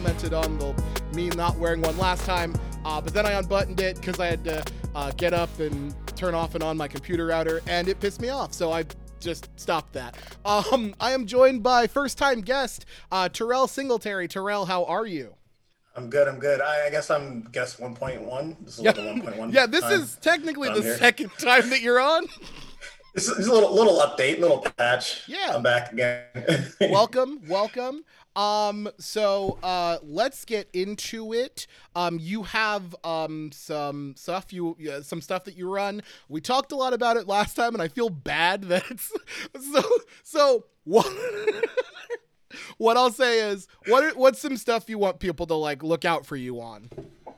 commented on the me not wearing one last time, uh, but then I unbuttoned it because I had to uh, get up and turn off and on my computer router, and it pissed me off. So I just stopped that. Um, I am joined by first-time guest uh, Terrell Singletary. Terrell, how are you? I'm good. I'm good. I, I guess I'm guest 1.1. This is Yeah, the 1.1. yeah. This is technically the here. second time that you're on. This is, this is a little little update, little patch. Yeah. I'm back again. welcome, welcome. Um, so uh, let's get into it. Um, you have um some stuff you yeah, some stuff that you run. We talked a lot about it last time, and I feel bad that it's so so. What what I'll say is what what's some stuff you want people to like look out for you on?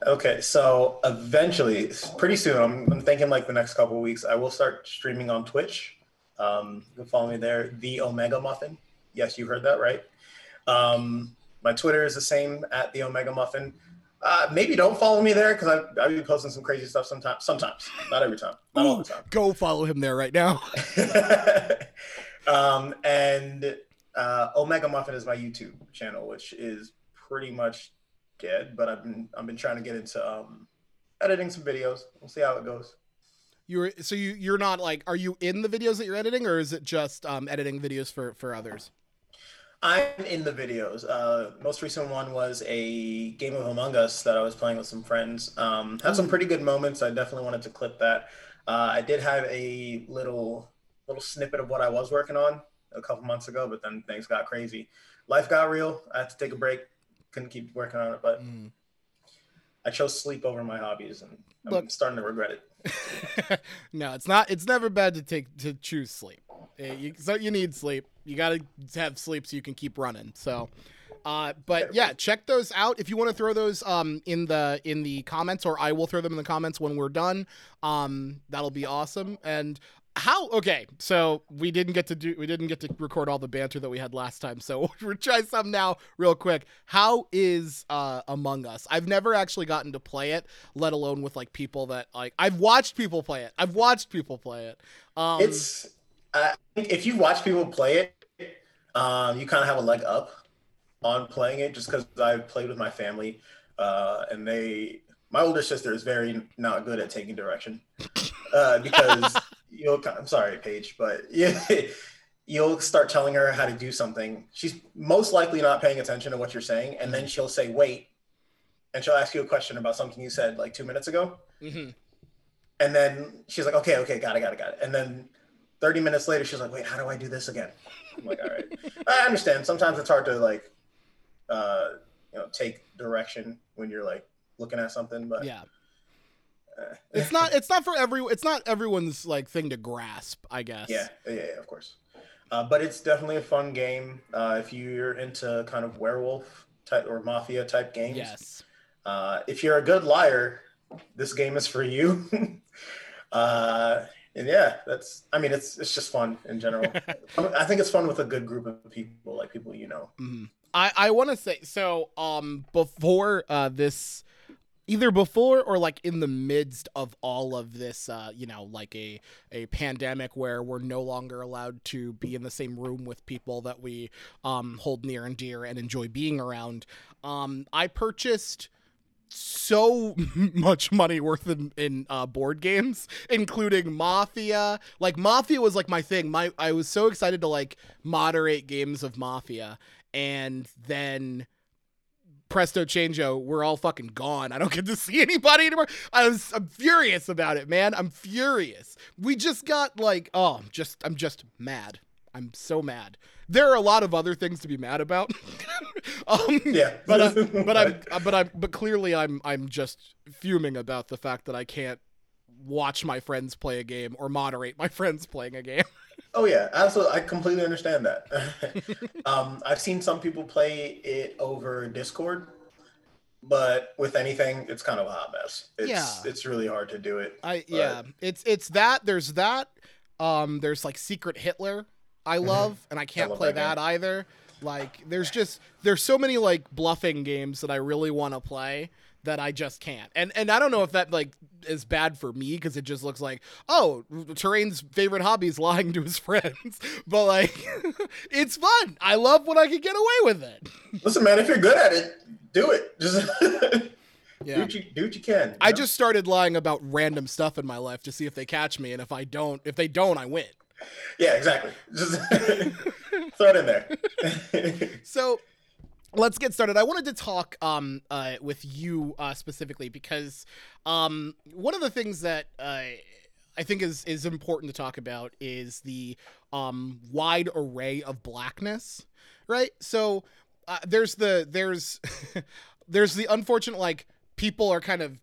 Okay, so eventually, pretty soon, I'm, I'm thinking like the next couple weeks, I will start streaming on Twitch. Um, you can follow me there, the Omega Muffin. Yes, you heard that right. Um, my Twitter is the same at the Omega Muffin. Uh, maybe don't follow me there because I I be posting some crazy stuff sometimes. Sometimes, not every time, not all the time. Go follow him there right now. um, and uh, Omega Muffin is my YouTube channel, which is pretty much dead. But I've been I've been trying to get into um, editing some videos. We'll see how it goes. You're so you you're not like are you in the videos that you're editing or is it just um, editing videos for for others? I'm in the videos. Uh, most recent one was a game of Among Us that I was playing with some friends. Um, had some pretty good moments. I definitely wanted to clip that. Uh, I did have a little little snippet of what I was working on a couple months ago, but then things got crazy. Life got real. I had to take a break. Couldn't keep working on it, but I chose sleep over my hobbies, and I'm Look- starting to regret it. no, it's not. It's never bad to take to choose sleep. Eh, you, so you need sleep. You got to have sleep so you can keep running. So, uh, but yeah, check those out if you want to throw those um in the in the comments, or I will throw them in the comments when we're done. Um, that'll be awesome. And how? Okay, so we didn't get to do we didn't get to record all the banter that we had last time. So we'll try some now, real quick. How is uh Among Us? I've never actually gotten to play it, let alone with like people that like I've watched people play it. I've watched people play it. Um, it's I think if you watch people play it, um, you kind of have a leg up on playing it just because I played with my family, uh, and they my older sister is very not good at taking direction uh, because you'll I'm sorry Paige, but yeah. You'll start telling her how to do something. She's most likely not paying attention to what you're saying, and then she'll say, "Wait," and she'll ask you a question about something you said like two minutes ago. mhm. And then she's like, okay, okay, got it, got it, got it. And then 30 minutes later, she's like, wait, how do I do this again? I'm like, all right. I understand. Sometimes it's hard to like, uh, you know, take direction when you're like looking at something, but yeah. uh, It's not. It's not for every. It's not everyone's like thing to grasp. I guess. yeah, yeah, yeah, of course. Uh, but it's definitely a fun game. Uh, if you're into kind of werewolf type or mafia type games, Yes. Uh, if you're a good liar, this game is for you. uh, and yeah, that's. I mean, it's it's just fun in general. I think it's fun with a good group of people, like people you know. Mhm. I I want to say so. Um, before uh this, either before or like in the midst of all of this, uh, you know, like a a pandemic where we're no longer allowed to be in the same room with people that we um hold near and dear and enjoy being around. Um, I purchased so much money worth in, in uh, board games, including Mafia. Like Mafia was like my thing. My I was so excited to like moderate games of Mafia, and then presto changeo, we're all fucking gone. I don't get to see anybody anymore. I was I'm furious about it, man. I'm furious. We just got like oh, just I'm just mad. I'm so mad. There are a lot of other things to be mad about. um, Yeah, but but I'm but I'm but clearly I'm I'm just fuming about the fact that I can't watch my friends play a game or moderate my friends playing a game. Oh yeah, absolutely. I completely understand that. um, I've seen some people play it over Discord, but with anything, it's kind of a hot mess. It's, Yeah. it's really hard to do it. I But- yeah, it's it's that there's that um there's like Secret Hitler I mm-hmm. love and I can't love play that that either. Like there's just there's so many like bluffing games that I really want to play that I just can't. And and I don't know if that like is bad for me because it just looks like oh Terrell's favorite hobby is lying to his friends, but like it's fun. I love when I can get away with it. Listen, man, if you're good at it, do it. Just Yeah. do what you do what you can. you I know? just started lying about random stuff in my life to see if they catch me, and if I don't, if they don't, I win. Yeah, exactly. Just throw it in there. So let's get started. I wanted to talk um uh with you uh specifically because um one of the things that uh I think is is important to talk about is the um wide array of blackness, right? So uh, there's the there's there's the unfortunate like people are kind of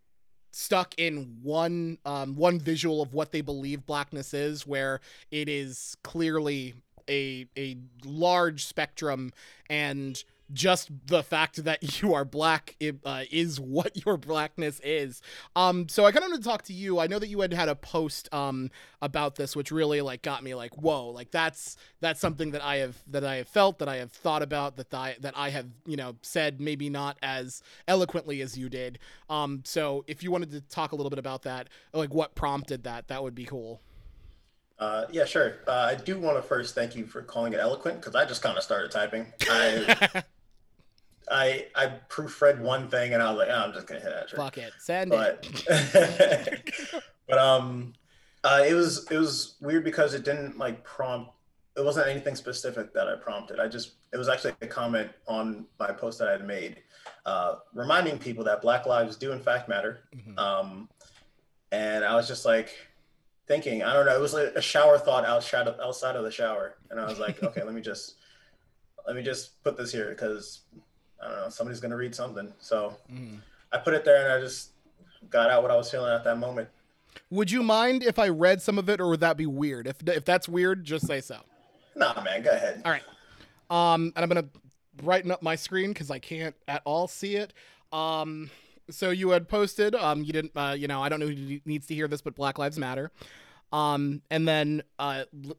stuck in one um one visual of what they believe blackness is where it is clearly a a large spectrum and just the fact that you are black uh, is what your blackness is. Um, so I kind of want to talk to you. I know that you had had a post um about this, which really like got me like, whoa, like that's that's something that I have that I have felt, that I have thought about, that I that I have you know said maybe not as eloquently as you did. Um, so if you wanted to talk a little bit about that, like what prompted that, that would be cool. Uh, yeah, sure. Uh, I do want to first thank you for calling it eloquent because I just kind of started typing. I, I I proofread one thing and I was like, oh, I'm just gonna hit enter. Fuck it, send But it. but um, uh, it was it was weird because it didn't like prompt. It wasn't anything specific that I prompted. I just it was actually a comment on my post that I had made, uh, reminding people that Black lives do in fact matter. Mhm. Um, and I was just like thinking, I don't know, it was like a shower thought outside of, outside of the shower, and I was like, okay, let me just let me just put this here because I don't know, somebody's gonna read something. So Mhm. I put it there, and I just got out what I was feeling at that moment. Would you mind if I read some of it, or would that be weird? If if that's weird, just say so. Nah, man, go ahead. All right. Um, and I'm gonna brighten up my screen because I can't at all see it. Um, so you had posted. Um, you didn't. Uh, you know, I don't know who needs to hear this, but Black Lives Matter. Um, and then uh, l-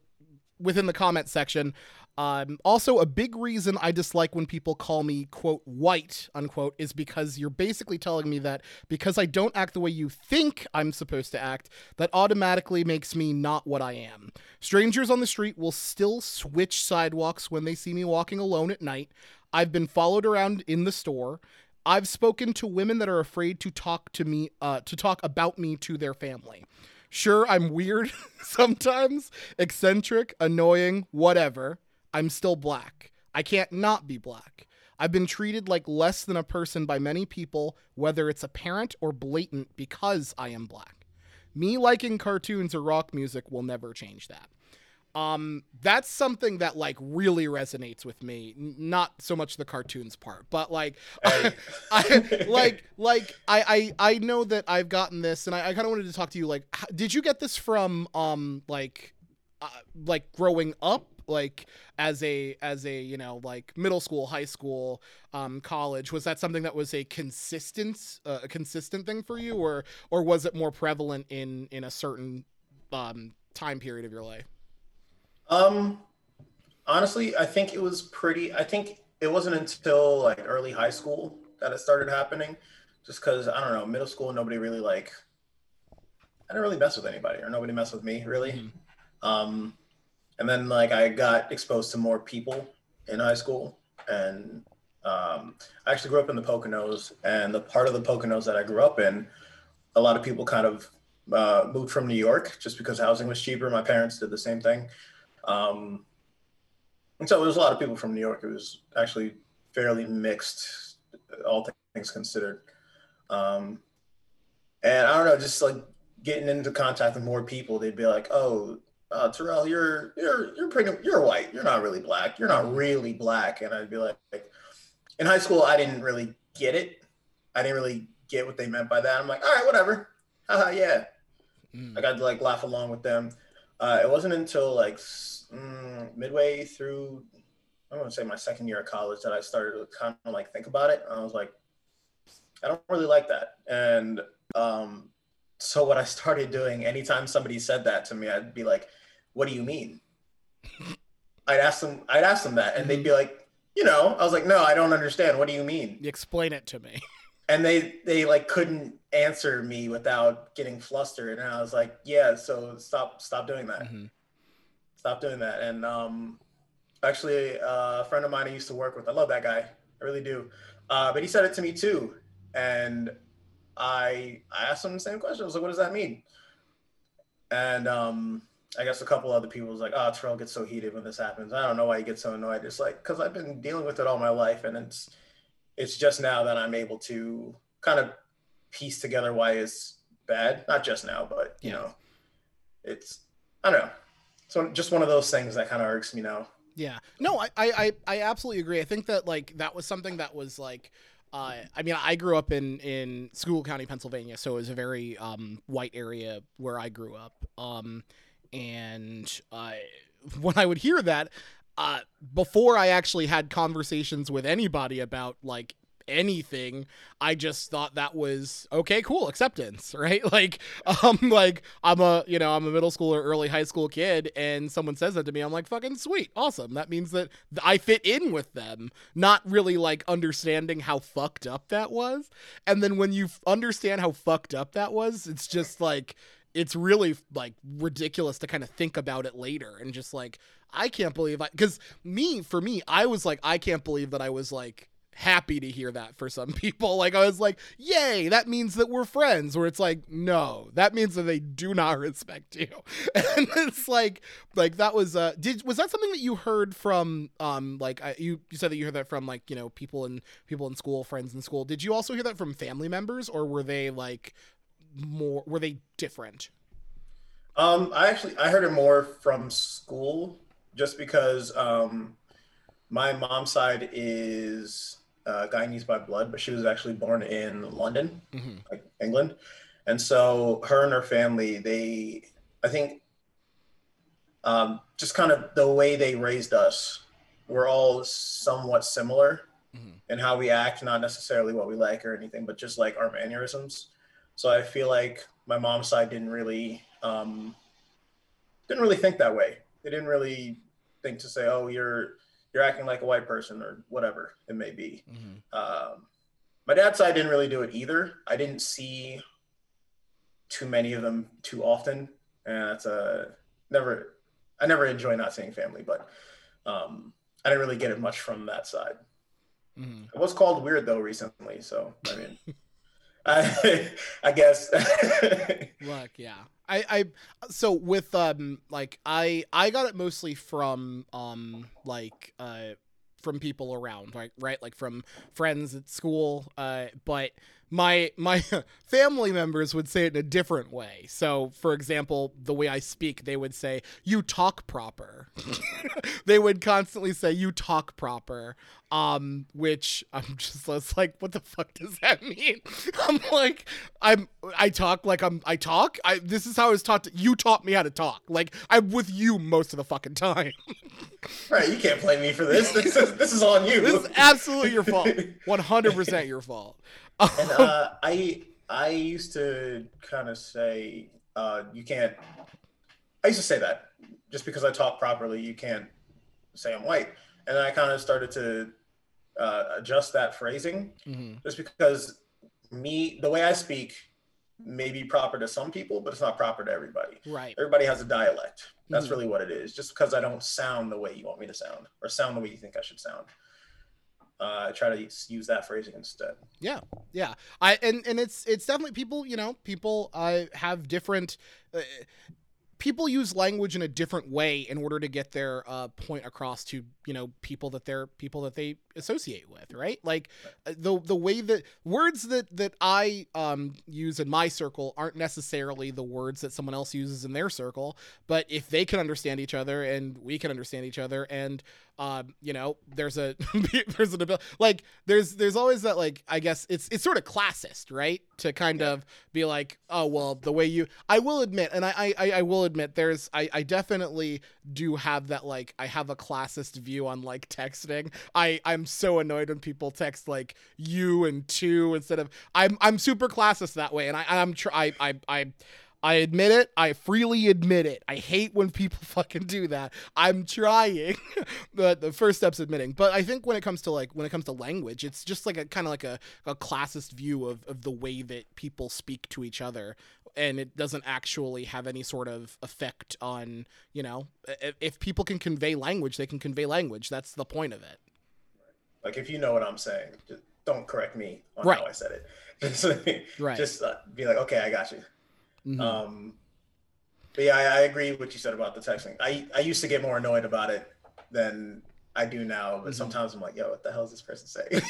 within the comment section. Um, also, a big reason I dislike when people call me, quote, white, unquote, is because you're basically telling me that because I don't act the way you think I'm supposed to act, that automatically makes me not what I am. Strangers on the street will still switch sidewalks when they see me walking alone at night. I've been followed around in the store. I've spoken to women that are afraid to talk to me, uh, to talk about me to their family. Sure, I'm weird sometimes, eccentric, annoying, whatever. I'm still black. I can't not be black. I've been treated like less than a person by many people, whether it's apparent or blatant, because I am black. Me liking cartoons or rock music will never change that. Um, that's something that like really resonates with me. Not so much the cartoons part, but like, Hey. I like like I I I know that I've gotten this, and I, I kind of wanted to talk to you. Like, h- did you get this from um like uh, like growing up? Like as a as a you know like middle school high school um college was that something that was a consistent uh, a consistent thing for you or or was it more prevalent in in a certain um time period of your life Um, honestly, I think it was pretty. I think it wasn't until like early high school that it started happening. Just because I don't know, middle school, nobody really like. I didn't really mess with anybody, or nobody messed with me really. Mhm. Um, and then like I got exposed to more people in high school, and um, I actually grew up in the Poconos, and the part of the Poconos that I grew up in, a lot of people kind of uh, moved from New York just because housing was cheaper. My parents did the same thing. Um, and so there was a lot of people from New York. It was actually fairly mixed, all things considered. Um, and I don't know, just like getting into contact with more people, they'd be like, "Oh, uh, Terrell, you're you're you're pretty, you're white. You're not really black. You're not really black." And I'd be like, in high school, I didn't really get it. I didn't really get what they meant by that. I'm like, all right, whatever. Haha, yeah. Mm. I got to like laugh along with them. Uh, it wasn't until like mm, midway through, I want to say my second year of college that I started to kind of like think about it. I was like, I don't really like that. And um, so what I started doing, anytime somebody said that to me, I'd be like, "What do you mean?" I'd ask them. I'd ask them that, and they'd be like, "You know," I was like, "No, I don't understand. What do you mean?" explain it to me and they they like couldn't answer me without getting flustered, and I was like, yeah, so stop stop doing that, Mhm. stop doing that. And um, actually, uh, a friend of mine I used to work with, I love that guy, I really do. Uh, but he said it to me too, and I I asked him the same question. I was like, what does that mean? And um, I guess a couple other people was like, oh, Terrell gets so heated when this happens. I don't know why he gets so annoyed. It's like because I've been dealing with it all my life, and it's it's just now that I'm able to kind of piece together why it's bad. Not just now, but you Yeah. know, it's I don't know. So just one of those things that kind of irks me now. Yeah. No, I, I, I, absolutely agree. I think that like that was something that was like uh, I mean, I grew up in in Schuylkill County, Pennsylvania, so it was a very um, white area where I grew up. Um, and I, when I would hear that, uh, before I actually had conversations with anybody about like anything, I just thought that was okay, cool, acceptance, right? Like, um, like I'm a, you know, I'm a middle school or early high school kid, and someone says that to me, I'm like, fucking sweet, awesome. That means that I fit in with them, not really like understanding how fucked up that was. And then when you understand how fucked up that was, it's just like, it's really like ridiculous to kind of think about it later and just like, I can't believe I, because me, for me, I was like, I can't believe that I was like, happy to hear that for some people. Like I was like, "Yay, that means that we're friends." Where it's like, "No, that means that they do not respect you." And it's like like that was uh did was that something that you heard from um like I, you you said that you heard that from like, you know, people in people in school, friends in school. Did you also hear that from family members or were they like more were they different? Um, I actually I heard it more from school, just because um, my mom's side is uh, Guyanese by blood, but she was actually born in London, Mhm. like England, and so her and her family, they, I think, um, just kind of the way they raised us, we're all somewhat similar Mhm. in how we act, not necessarily what we like or anything, but just like our mannerisms. So I feel like my mom's side didn't really um, didn't really think that way. They didn't really think to say, "Oh, you're you're acting like a white person" or whatever it may be. Um, my dad's side didn't really do it either. I didn't see too many of them too often, and that's a never. I never enjoy not seeing family, but um, I didn't really get it much from that side. Mhm. It was called weird though recently, so I mean, I, I guess. Look, yeah. I, I so with um like I I got it mostly from um like uh from people around, right? Right? Like from friends at school. Uh but my my family members would say it in a different way. So, for example, the way I speak, they would say, "You talk proper." they would constantly say, "You talk proper," um, which I'm just like, "What the fuck does that mean?" I'm like, I'm I talk like I'm I talk. I this is how I was taught. To, you taught me how to talk. Like I'm with you most of the fucking time. right, you can't blame me for this. This is this is on you. This is absolutely your fault. 100 percent your fault. And uh, I I used to kind of say uh, you can't. I used to say that just because I talk properly, you can't say I'm white, and then I kind of started to uh, adjust that phrasing Mhm. just because me the way I speak may be proper to some people, but it's not proper to everybody. Right. Everybody has a dialect. That's Mhm. really what it is. Just because I don't sound the way you want me to sound or sound the way you think I should sound. Uh, I try to use that phrasing instead. Yeah, yeah. I and and it's it's definitely people. You know, people uh, have different. Uh, people use language in a different way in order to get their uh, point across to you know people that they're people that they associate with right? Like uh, the the way that words that that i um use in my circle aren't necessarily the words that someone else uses in their circle but if they can understand each other and we can understand each other and um you know there's a there's an ability like there's there's always that like i guess it's it's sort of classist right? To kind Yeah. of be like oh well the way you i will admit and i i, I will admit there's I, I definitely do have that like i have a classist view on like texting. I i'm so annoyed when people text like you and two instead of i'm i'm super classist that way and i i'm tr- i i, I I admit it. I freely admit it. I hate when people fucking do that. I'm trying. but the first step's admitting. But I think when it comes to like when it comes to language, it's just like a kind of like a, a classist view of, of the way that people speak to each other. And it doesn't actually have any sort of effect on, you know, if, if people can convey language, they can convey language. That's the point of it. Like if you know what I'm saying, just don't correct me on Right. how I said it. Just, Right. just uh, be like, okay, I got you. Mhm. Um, but yeah, I, I agree with what you said about the texting. I, I used to get more annoyed about it than I do now, but Mhm. sometimes I'm like, yo, what the hell is this person saying?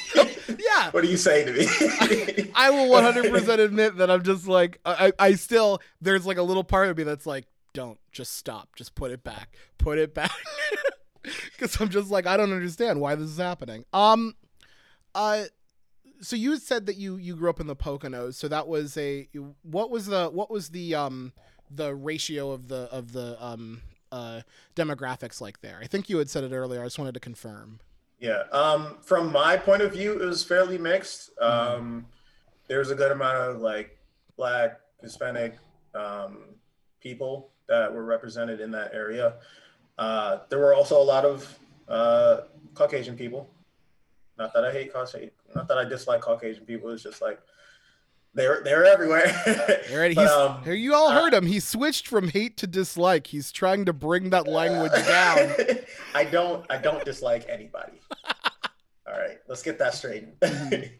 yeah. what are you saying to me? I will 100% admit that I'm just like I, I still there's like a little part of me that's like don't just stop just put it back put it back because I'm just like I don't understand why this is happening um uh so you said that you you grew up in the Poconos so that was a what was the what was the um the ratio of the of the um uh demographics like there I think you had said it earlier I just wanted to confirm Yeah. Um, from my point of view, it was fairly mixed. Mm-hmm. Um, there was a good amount of like black, Hispanic um, people that were represented in that area. Uh, there were also a lot of uh, Caucasian people. Not that I hate Caucasian, not that I dislike Caucasian people. It's just like they're they're everywhere. Alright, But, um, here you all uh, heard him. He switched from hate to dislike. He's trying to bring that language down. I don't I don't dislike anybody. All right, let's get that straight. Mhm.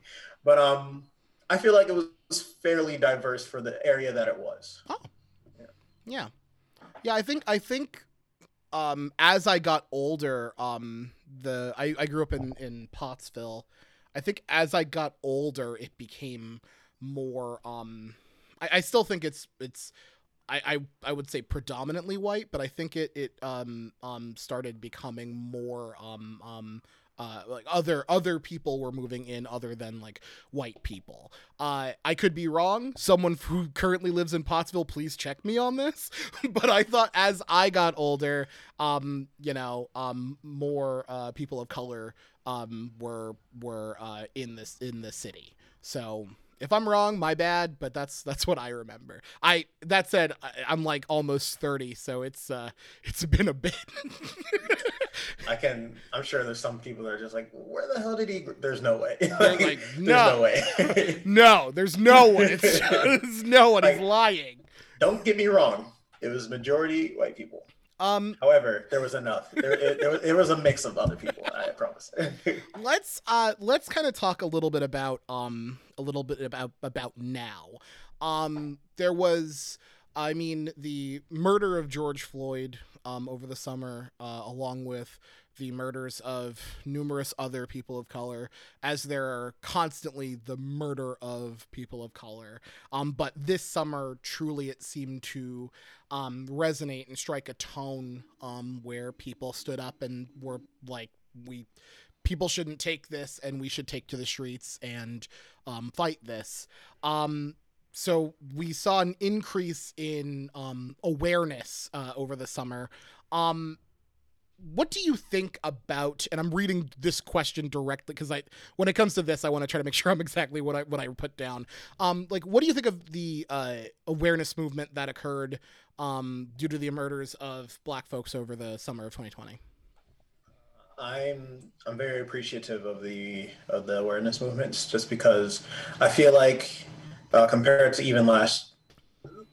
but um I feel like it was fairly diverse for the area that it was. Oh. Yeah, yeah. I think I think um, as I got older, um, the I, I grew up in in Pottsville. I think as I got older, it became more. Um, I, I still think it's it's. I, I, I would say predominantly white, but I think it it um um started becoming more um um uh like other other people were moving in other than like white people. Uh, I could be wrong. Someone who currently lives in Pottsville, please check me on this. but I thought as I got older, um, you know, um, more uh, people of color um, were were uh, in this in the city. So if I'm wrong, my bad. But that's that's what I remember. I that said, I, I'm like almost thirty, so it's uh, it's been a bit. I can I'm sure there's some people that are just like, where the hell did he there's no way. like, there's no. no way. no, there's no one. It's there's no one. Like- lying. Don't get me wrong. It was majority white people. Um, However, there was enough. There, it, there was, it was a mix of other people. I promise. let's uh let's kind of talk a little bit about um a little bit about about now. Um there was i mean the murder of george floyd um over the summer uh along with the murders of numerous other people of color as there are constantly the murder of people of color. Um but this summer truly it seemed to um resonate and strike a tone um where people stood up and were like we people shouldn't take this and we should take to the streets and um, fight this. Um, so we saw an increase in um, awareness uh, over the summer. Um, what do you think about? And I'm reading this question directly because I, when it comes to this, I want to try to make sure I'm exactly what I what I put down. Um, like, what do you think of the uh, awareness movement that occurred um, due to the murders of Black folks over the summer of 2020? I'm I'm very appreciative of the of the awareness movements, just because I feel like uh, compared to even last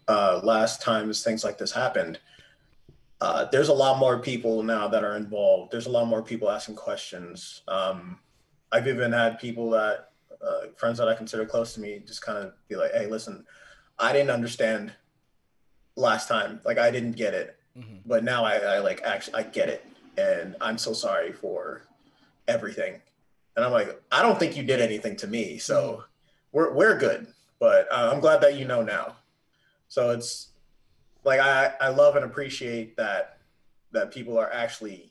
uh, last times things like this happened, uh, there's a lot more people now that are involved. There's a lot more people asking questions. Um, I've even had people that uh, friends that I consider close to me just kind of be like, "Hey, listen, I didn't understand last time. Like I didn't get it, Mhm. but now I, I like actually I get it, and I'm so sorry for everything." And I'm like, I don't think you did anything to me, so we're we're good. But uh, I'm glad that you know now. So it's like I I love and appreciate that that people are actually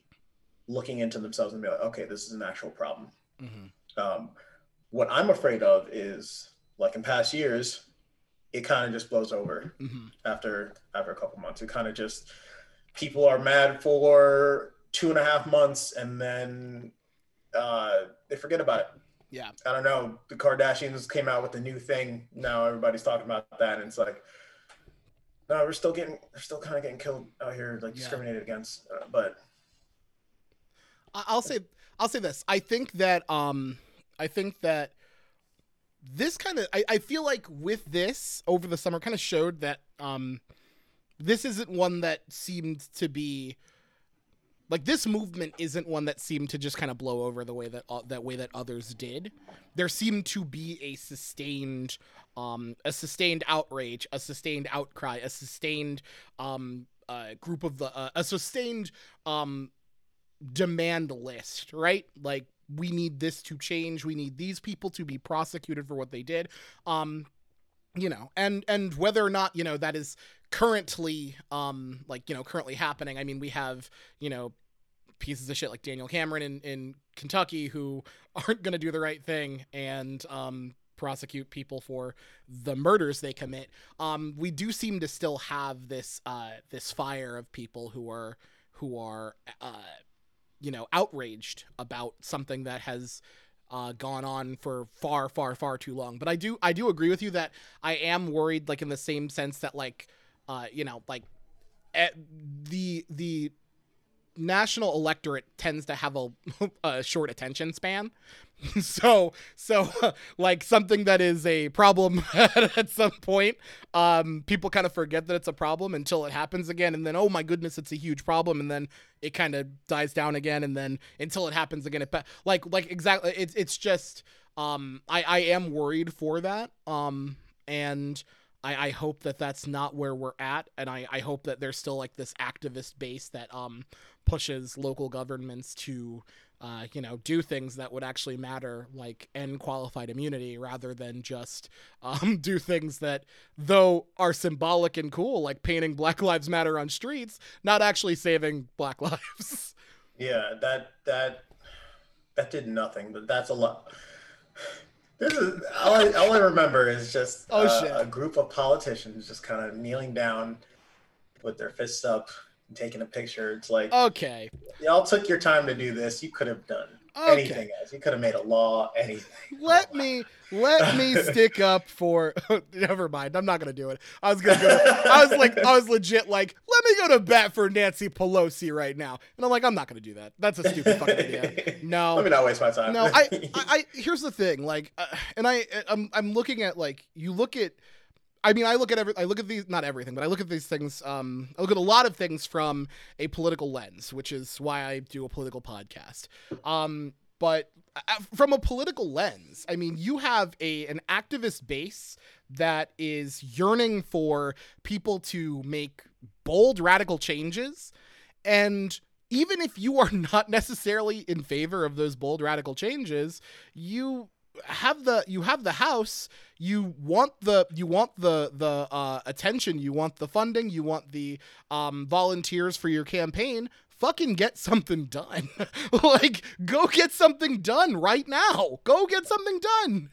looking into themselves and be like, okay, this is an actual problem. Mm-hmm. Um, what I'm afraid of is like in past years, it kind of just blows over Mm-hmm. after after a couple months. It kind of just people are mad for two and a half months and then uh, they forget about it. Yeah. I don't know. The Kardashians came out with a new thing. Now everybody's talking about that, and it's like no, we're still getting, we're still kind of getting killed out here, like Yeah. discriminated against. Uh, but I'll say I'll say this. I think that um I think that this kind of I, I feel like with this over the summer kind of showed that um this isn't one that seemed to be like this movement isn't one that seemed to just kind of blow over the way that uh, that way that others did. There seemed to be a sustained um a sustained outrage, a sustained outcry, a sustained um uh, group of the uh, a sustained um demand list, right? Like we need this to change. We need these people to be prosecuted for what they did. Um you know, and and whether or not, you know, that is currently um like, you know, currently happening. I mean, we have, you know, pieces of shit like Daniel Cameron in in Kentucky who aren't going to do the right thing and um prosecute people for the murders they commit. Um we do seem to still have this uh this fire of people who are who are uh you know outraged about something that has uh, gone on for far far far too long. But i do i do agree with you that i am worried like in the same sense that like uh you know like eh, the the national electorate tends to have a, a short attention span. So so like something that is a problem at some point um people kind of forget that it's a problem until it happens again and then oh my goodness it's a huge problem and then it kind of dies down again and then until it happens again it like like exactly it's it's just um i i am worried for that um and I, I hope that that's not where we're at and I, I hope that there's still like this activist base that um pushes local governments to uh, you know, do things that would actually matter, like end qualified immunity, rather than just um, do things that, though are symbolic and cool, like painting Black Lives Matter on streets, not actually saving Black lives. yeah, that that that did nothing. But that's a lot. This is all I, all I remember is just Oh, uh, a group of politicians just kind of kneeling down with their fists up taking a picture. It's like Okay, y'all took your time to do this. You could have done okay. anything else. You could have made a law, anything. Let me let me stick up for. Never mind. I'm not gonna do it. I was gonna go. I was like, I was legit like, let me go to bat for Nancy Pelosi right now, and I'm like, I'm not gonna do that. That's a stupid fucking idea. No, Let me not waste my time. no I, I i here's the thing like uh, and i i'm i'm looking at like you look at I mean, I look at every, I look at these, not everything, but I look at these things. Um, I look at a lot of things from a political lens, which is why I do a political podcast. Um, but uh, from a political lens, I mean, you have a an activist base that is yearning for people to make bold, radical changes, and even if you are not necessarily in favor of those bold radical changes, you have the you have the house you want the you want the the uh, attention you want the funding you want the um, volunteers for your campaign fucking get something done. Like go get something done right now. Go get something done.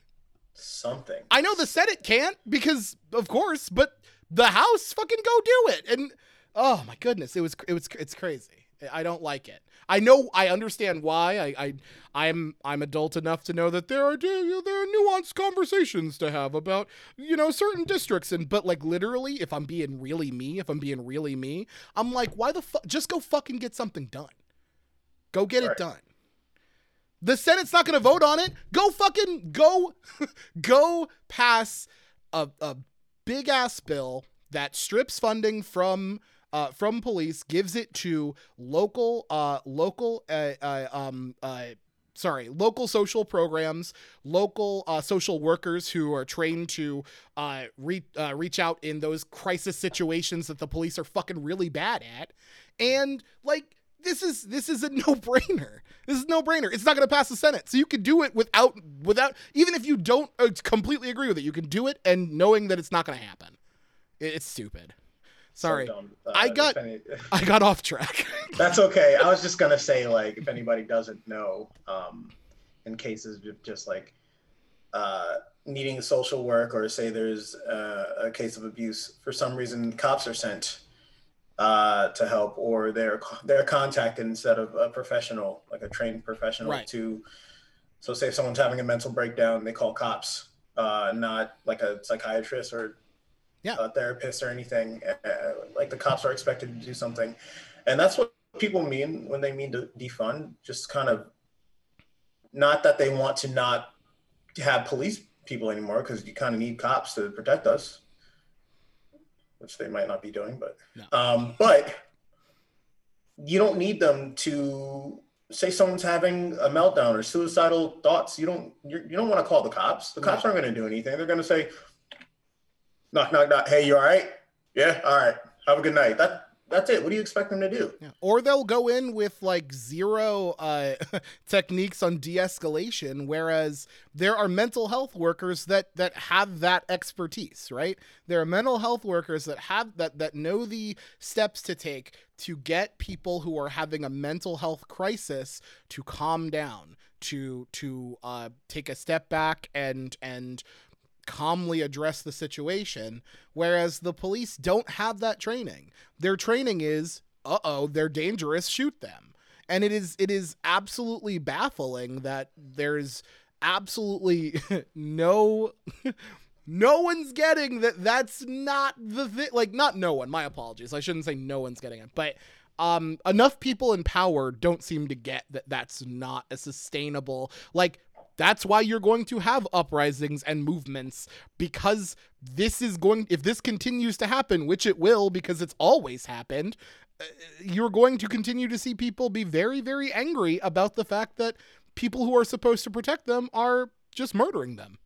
Something. i know the senate can't because of course but the house fucking go do it. And oh my goodness it was it was it's crazy i don't like it. I know i understand why. I i i'm i'm adult enough to know that there are you know, there are nuanced conversations to have about you know certain districts and but like literally if i'm being really me if i'm being really me i'm like why the fuck just go fucking get something done. Go get it done. The Senate's not going to vote on it. Go fucking go, go pass a, a big ass bill that strips funding from uh, from police, gives it to local uh, local uh, uh, um uh, sorry local social programs, local uh, social workers who are trained to uh, re- uh, reach out in those crisis situations that the police are fucking really bad at, and like this is this is a no-brainer. This is no-brainer. It's not going to pass the Senate, so you can do it without without even if you don't uh, completely agree with it, you can do it and knowing that it's not going to happen. It's stupid. So Sorry, dumb. Uh, I got- any- I got off track. That's okay. I was just gonna say, like, if anybody doesn't know, um, in cases of just like uh, needing social work, or say there's uh, a case of abuse, for some reason, cops are sent uh, to help, or they're they're contacted instead of a professional, like a trained professional, Right. to. So, say if someone's having a mental breakdown, they call cops, uh, not like a psychiatrist or Yeah. a therapist or anything. Uh, like the cops are expected to do something, and that's what people mean when they mean to defund. Just kind of not that they want to not have police people anymore because you kind of need cops to protect us, which they might not be doing, but No. um, but you don't need them to say someone's having a meltdown or suicidal thoughts. You don't you, you don't want to call the cops. The cops aren't going to do anything. They're going to say, knock knock knock. Hey, you all right? Yeah, all right. Have a good night. That that's it. What do you expect them to do? Yeah. Or they'll go in with like zero uh, techniques on de-escalation, whereas there are mental health workers that that have that expertise, right? There are mental health workers that have that that know the steps to take to get people who are having a mental health crisis to calm down, to to uh, take a step back and and calmly address the situation whereas the police don't have that training. Their training is uh-oh they're dangerous shoot them. And it is it is absolutely baffling that there's absolutely no no one's getting that that's not the thing like not no one my apologies i shouldn't say no one's getting it but um enough people in power don't seem to get that that's not a sustainable like that's why you're going to have uprisings and movements because this is going if this continues to happen which it will because it's always happened uh, you're going to continue to see people be very very angry about the fact that people who are supposed to protect them are just murdering them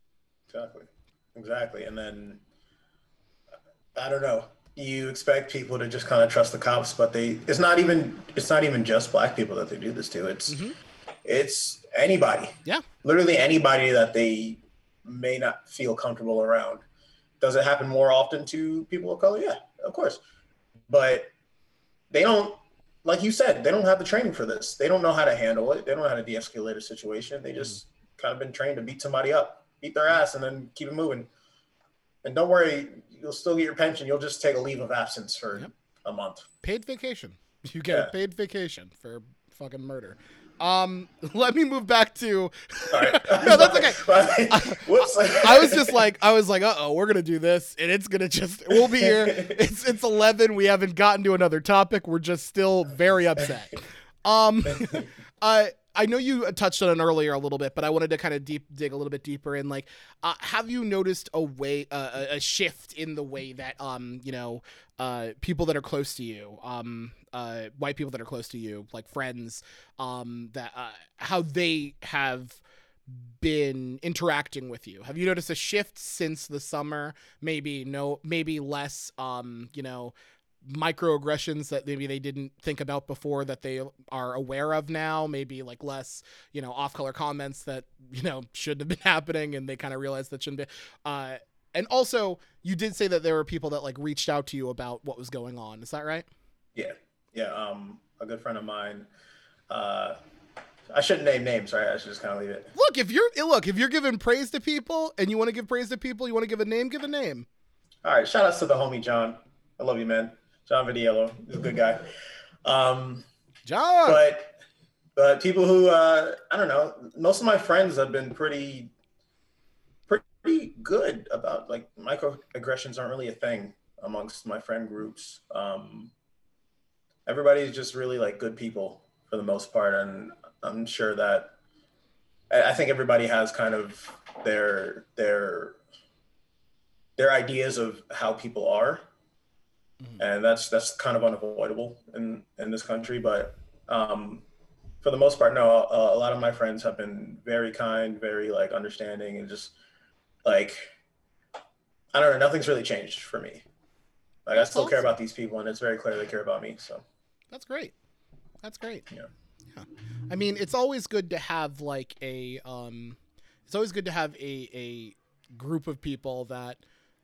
Exactly. Exactly. And then I don't know. You expect people to just kind of trust the cops, but they it's not even it's not even just black people that they do this to. It's Mhm. It's anybody. Yeah. Literally anybody that they may not feel comfortable around. Does it happen more often to people of color? Yeah, of course. But they don't like you said, they don't have the training for this. They don't know how to handle it. They don't know how to de-escalate a situation. They just kind of been trained to beat somebody up, beat their ass, and then keep it moving. And don't worry, you'll still get your pension. You'll just take a leave of absence for Yep. a month. paid vacation you get a paid vacation for fucking murder um let me move back to All right. no that's okay Whoops. I was just like, I was like, uh oh, we're gonna do this, and it's gonna just, we'll be here. It's it's eleven. We haven't gotten to another topic. We're just still very upset. Um, I I know you touched on it earlier a little bit, but I wanted to kind of deep dig a little bit deeper in. Like, uh, have you noticed a way, uh, a shift in the way that um, you know, uh, people that are close to you, um, uh, white people that are close to you, like friends, um, that uh, how they have been interacting with you? Have you noticed a shift since the summer? Maybe no, maybe less, um, you know, microaggressions that maybe they didn't think about before that they are aware of now. Maybe like less, you know, off-color comments that you know shouldn't have been happening, and they kind of realized that shouldn't be. Uh, and also, you did say that there were people that like reached out to you about what was going on. Is that right? yeah, yeah. Um, a good friend of mine. Uh, I shouldn't name names, right? I should just kind of leave it. Look, if you're look, if you're giving praise to people and you want to give praise to people, you want to give a name, give a name. All right, shout outs to the homie John. I love you, man. John Vidiello. He's a good guy. Um, John. but but people who uh, I don't know, most of my friends have been pretty pretty good about like microaggressions aren't really a thing amongst my friend groups. Um, everybody's just really like good people for the most part, and I'm sure that I I think everybody has kind of their their their ideas of how people are Mhm. and that's that's kind of unavoidable in in this country but um for the most part no a, a lot of my friends have been very kind very like understanding and just like i don't know nothing's really changed for me like i still care about these people and it's very clear they care about me so That's great. That's great. Yeah. Yeah. I mean, it's always good to have like a um it's always good to have a a group of people that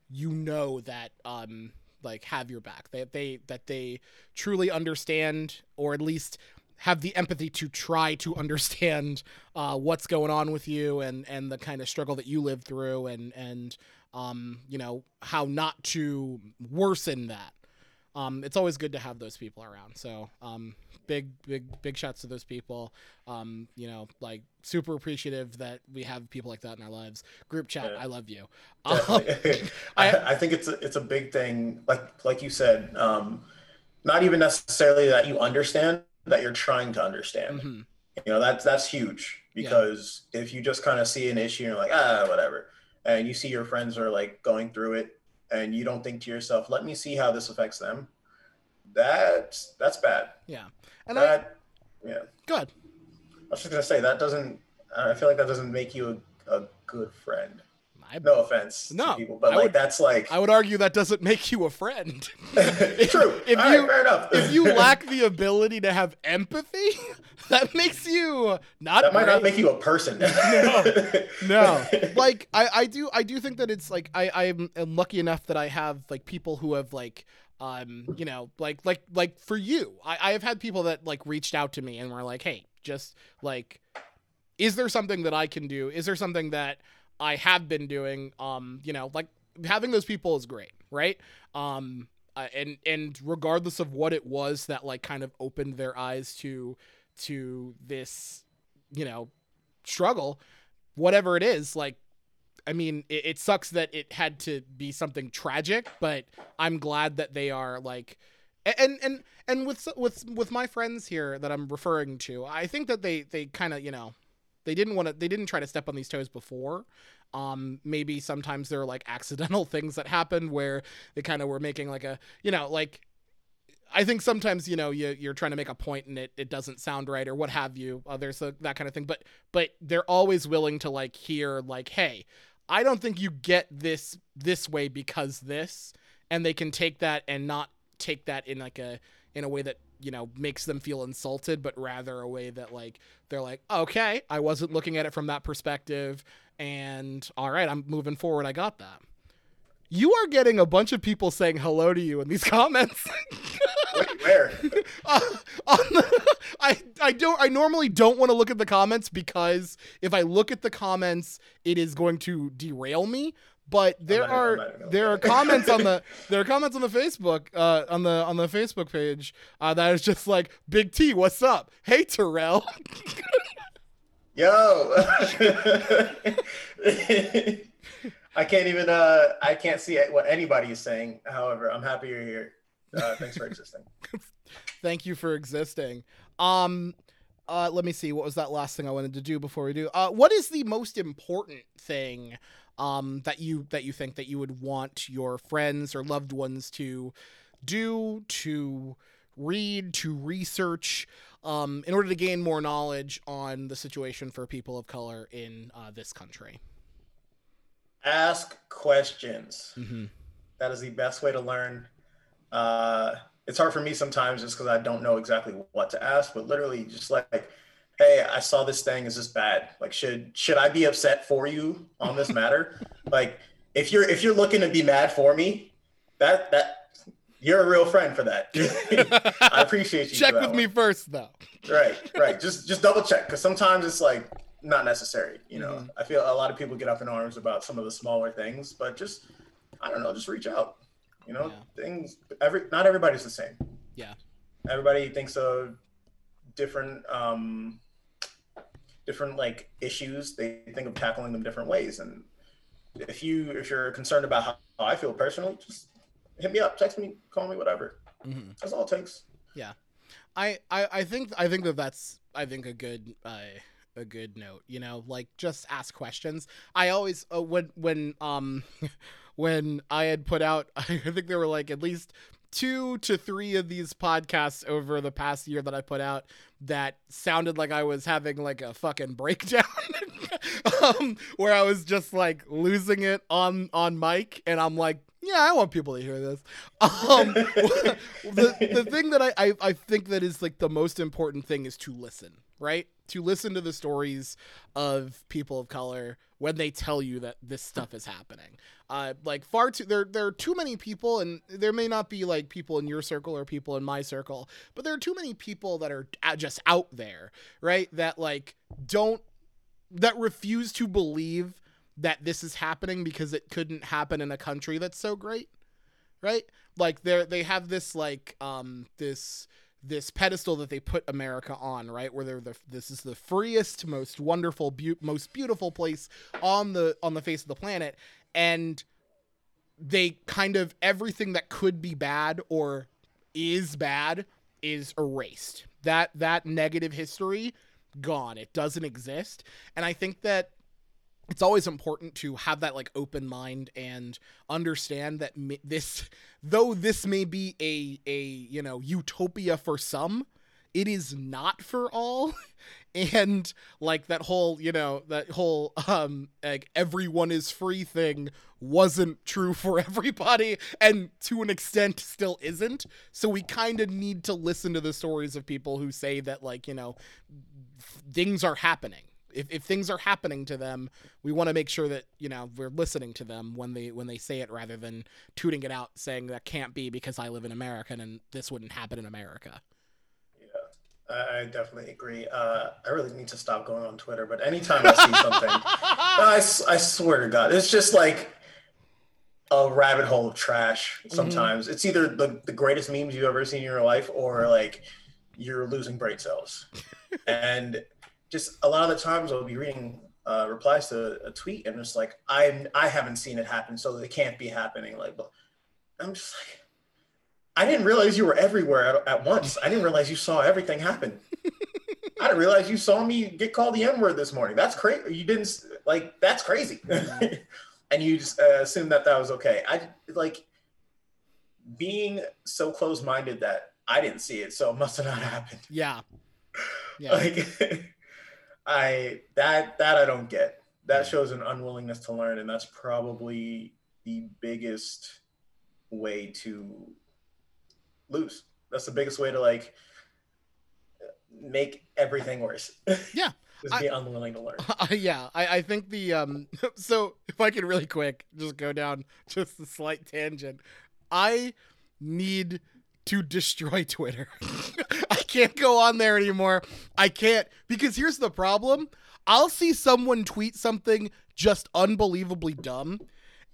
you know that um like have your back. That they that they truly understand or at least have the empathy to try to understand uh, what's going on with you and and the kind of struggle that you live through and and um you know how not to worsen that um, it's always good to have those people around. So um, big, big, big shots to those people. Um, you know, like super appreciative that we have people like that in our lives. Group chat, Yeah. I love you. Um, I, I- think it's a, it's a big thing. Like like you said, um, not even necessarily that you understand, that you're trying to understand. mhm. You know, that's that's huge because if you just kind of see an issue and you're like, ah, whatever, and you see your friends are like going through it, and you don't think to yourself, let me see how this affects them. That's that's bad. Yeah, and I that yeah. good. I was just gonna say that doesn't. I feel like that doesn't make you a, a good friend. I, No offense No, to people, but I like would- that's like I would argue that doesn't make you a friend. true. if All right, you- fair enough. if you lack the ability to have empathy, that makes you not. that might not make you a person. no no. like I, I do i do think that it's like i i'm am lucky enough that i have like people who have like um you know like like like for you i i have had people that like reached out to me and were like hey just like is there something that i can do is there something that i have been doing um you know like having those people is great right? Um uh, and and regardless of what it was that like kind of opened their eyes to to this you know struggle whatever it is like i mean it, it sucks that it had to be something tragic but i'm glad that they are like and and and with with with my friends here that i'm referring to i think that they they kind of you know they didn't want to they didn't try to step on these toes before um maybe sometimes there are like accidental things that happened where they kind of were making like a you know like I think sometimes you know you, you're trying to make a point and it, it doesn't sound right or what have you. Uh, there's a, that kind of thing, but but they're always willing to like hear like, hey, I don't think you get this this way because this, and they can take that and not take that in like a in a way that you know makes them feel insulted, but rather a way that like they're like, okay, I wasn't looking at it from that perspective, and all right, I'm moving forward. I got that. You are getting a bunch of people saying hello to you in these comments. Wait, where? uh, the, I I don't I normally don't want to look at the comments because if I look at the comments, it is going to derail me. But there are there are look at it. comments on the there are comments on the Facebook uh, on the on the Facebook page uh, that is just like Big T, what's up? Hey Terrell. Yo. I can't even. Uh, I can't see what anybody is saying. However, I'm happy you're here. Uh, thanks for existing. Thank you for existing. Um, uh, let me see. What was that last thing I wanted to do before we do? Uh, what is the most important thing um, that you that you think that you would want your friends or loved ones to do to read to research um, in order to gain more knowledge on the situation for people of color in uh, this country? Ask questions. Mm-hmm. That is the best way to learn. Uh, it's hard for me sometimes just because I don't know exactly what to ask, but literally just like, hey, I saw this thing. Is this bad? Like, should should I be upset for you on this matter? like, if you're if you're looking to be mad for me, that that you're a real friend for that. I appreciate you. Check with me first, though. Right, right. Just just double check because sometimes it's like not necessary. You know, Mhm. I feel a lot of people get up in arms about some of the smaller things, but just I don't know, just reach out. You know, things every not everybody's the same. Yeah. Everybody thinks of different um different like issues. They think of tackling them different ways. And if you if you're concerned about how, how I feel personally, just hit me up, text me, call me, whatever. Mm-hmm. That's all it takes. Yeah I, I I think I think that that's I think a good uh, a good note. You know, like just ask questions. I always uh, when when um when I had put out, I think there were like at least two to three of these podcasts over the past year that I put out that sounded like I was having like a fucking breakdown, um, where I was just like losing it on on mic, and I'm like, yeah, I want people to hear this. Um, the the thing that I, I I think that is like the most important thing is to listen, right? To listen to the stories of people of color when they tell you that this stuff is happening. Uh, like far too there there are too many people, and there may not be like people in your circle or people in my circle, but there are too many people that are just out there, right? That like don't that refuse to believe that this is happening because it couldn't happen in a country that's so great right like they they have this like um this this pedestal that they put America on, right? Where they're the this is the freest, most wonderful, be- most beautiful place on the on the face of the planet, and they kind of everything that could be bad or is bad is erased. That that negative history gone. It doesn't exist. And I think that it's always important to have that like open mind and understand that this though this may be a a you know utopia for some it is not for all and like that whole you know that whole um like everyone is free thing wasn't true for everybody and to an extent still isn't. So we kind of need to listen to the stories of people who say that like you know things are happening. If, if things are happening to them we want to make sure that you know we're listening to them when they when they say it rather than tooting it out saying that can't be because i live in america and this wouldn't happen in america i definitely agree uh, i really need to stop going on twitter but anytime i see something I, I swear to god it's just like a rabbit hole of trash mm-hmm. sometimes mm-hmm. it's either the, the greatest memes you've ever seen in your life or like you're losing brain cells and just a lot of the times I'll be reading uh, replies to a tweet and it's like I I haven't seen it happen, so it can't be happening. Like, I'm just like, I didn't realize you were everywhere at, at once. I didn't realize you saw everything happen. I didn't realize you saw me get called the N word this morning. That's crazy. You didn't like that's crazy, and you just uh, assumed that that was okay. I like being so close minded that I didn't see it, so it must have not happened. Yeah. Yeah. Like I that that I don't get. That shows an unwillingness to learn, and that's probably the biggest way to lose. That's the biggest way to like make everything worse. Yeah. just be I, unwilling to learn. Uh, yeah, I, I think the um so if I can really quick just go down just a slight tangent. I need to destroy Twitter. I can't go on there anymore. I can't because here's the problem. I'll see someone tweet something just unbelievably dumb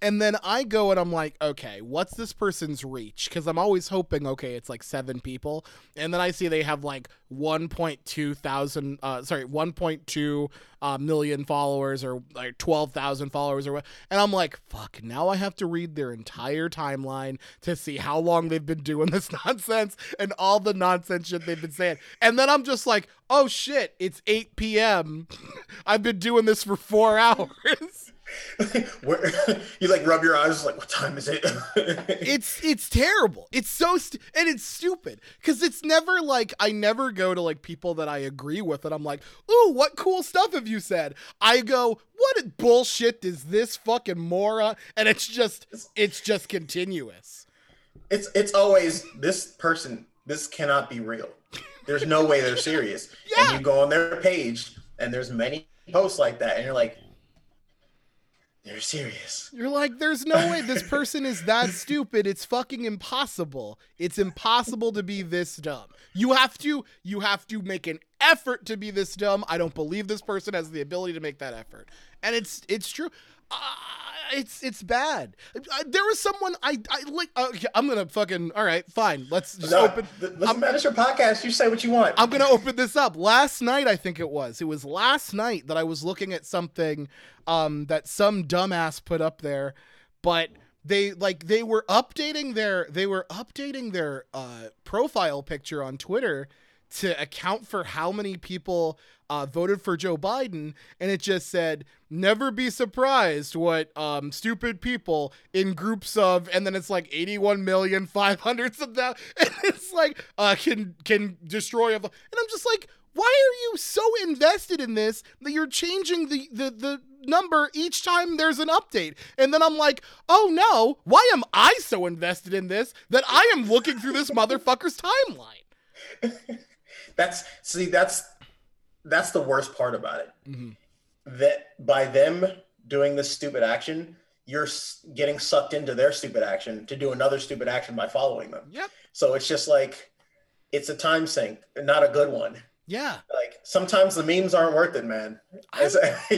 and then I go and I'm like, okay, what's this person's reach? Because I'm always hoping, okay, it's like seven people, and then I see they have like 1.2 thousand, uh, sorry, 1.2 uh, million followers or like 12,000 followers or what, and I'm like, fuck, now I have to read their entire timeline to see how long they've been doing this nonsense and all the nonsense shit they've been saying, and then I'm just like, oh shit, it's 8 p.m. I've been doing this for four hours. Where you like rub your eyes like what time is it? it's it's terrible. It's so st- and it's stupid because it's never like I never go to like people that I agree with and I'm like, ooh, what cool stuff have you said? I go, what bullshit is this fucking moron? And it's just it's just continuous. It's it's always this person. This cannot be real. There's no way they're serious. yeah. And you go on their page and there's many posts like that, and you're like, they're serious. You're like, there's no way this person is that stupid. It's fucking impossible. It's impossible to be this dumb. You have to, you have to make an effort to be this dumb. I don't believe this person has the ability to make that effort. And it's, it's true. Uh, it's it's bad. I, there was someone I I like. Uh, I'm gonna fucking all right, fine. Let's just no, open. Listen, man, it's your podcast. You say what you want. I'm gonna open this up. Last night, I think it was. It was last night that I was looking at something um, that some dumbass put up there, but they like they were updating their they were updating their uh, profile picture on Twitter to account for how many people uh, voted for Joe Biden, and it just said, "Never be surprised what um, stupid people in groups of," and then it's like eighty-one million five hundredths of that, it's like uh, can can destroy. And I'm just like, why are you so invested in this that you're changing the the the number each time there's an update. And then I'm like, oh no, why am I so invested in this that I am looking through this motherfucker's timeline? that's see, that's that's the worst part about it. Mm-hmm. That by them doing this stupid action, you're getting sucked into their stupid action to do another stupid action by following them. Yep. So it's just like it's a time sink, not a good one. Yeah. Like sometimes the memes aren't worth it, man.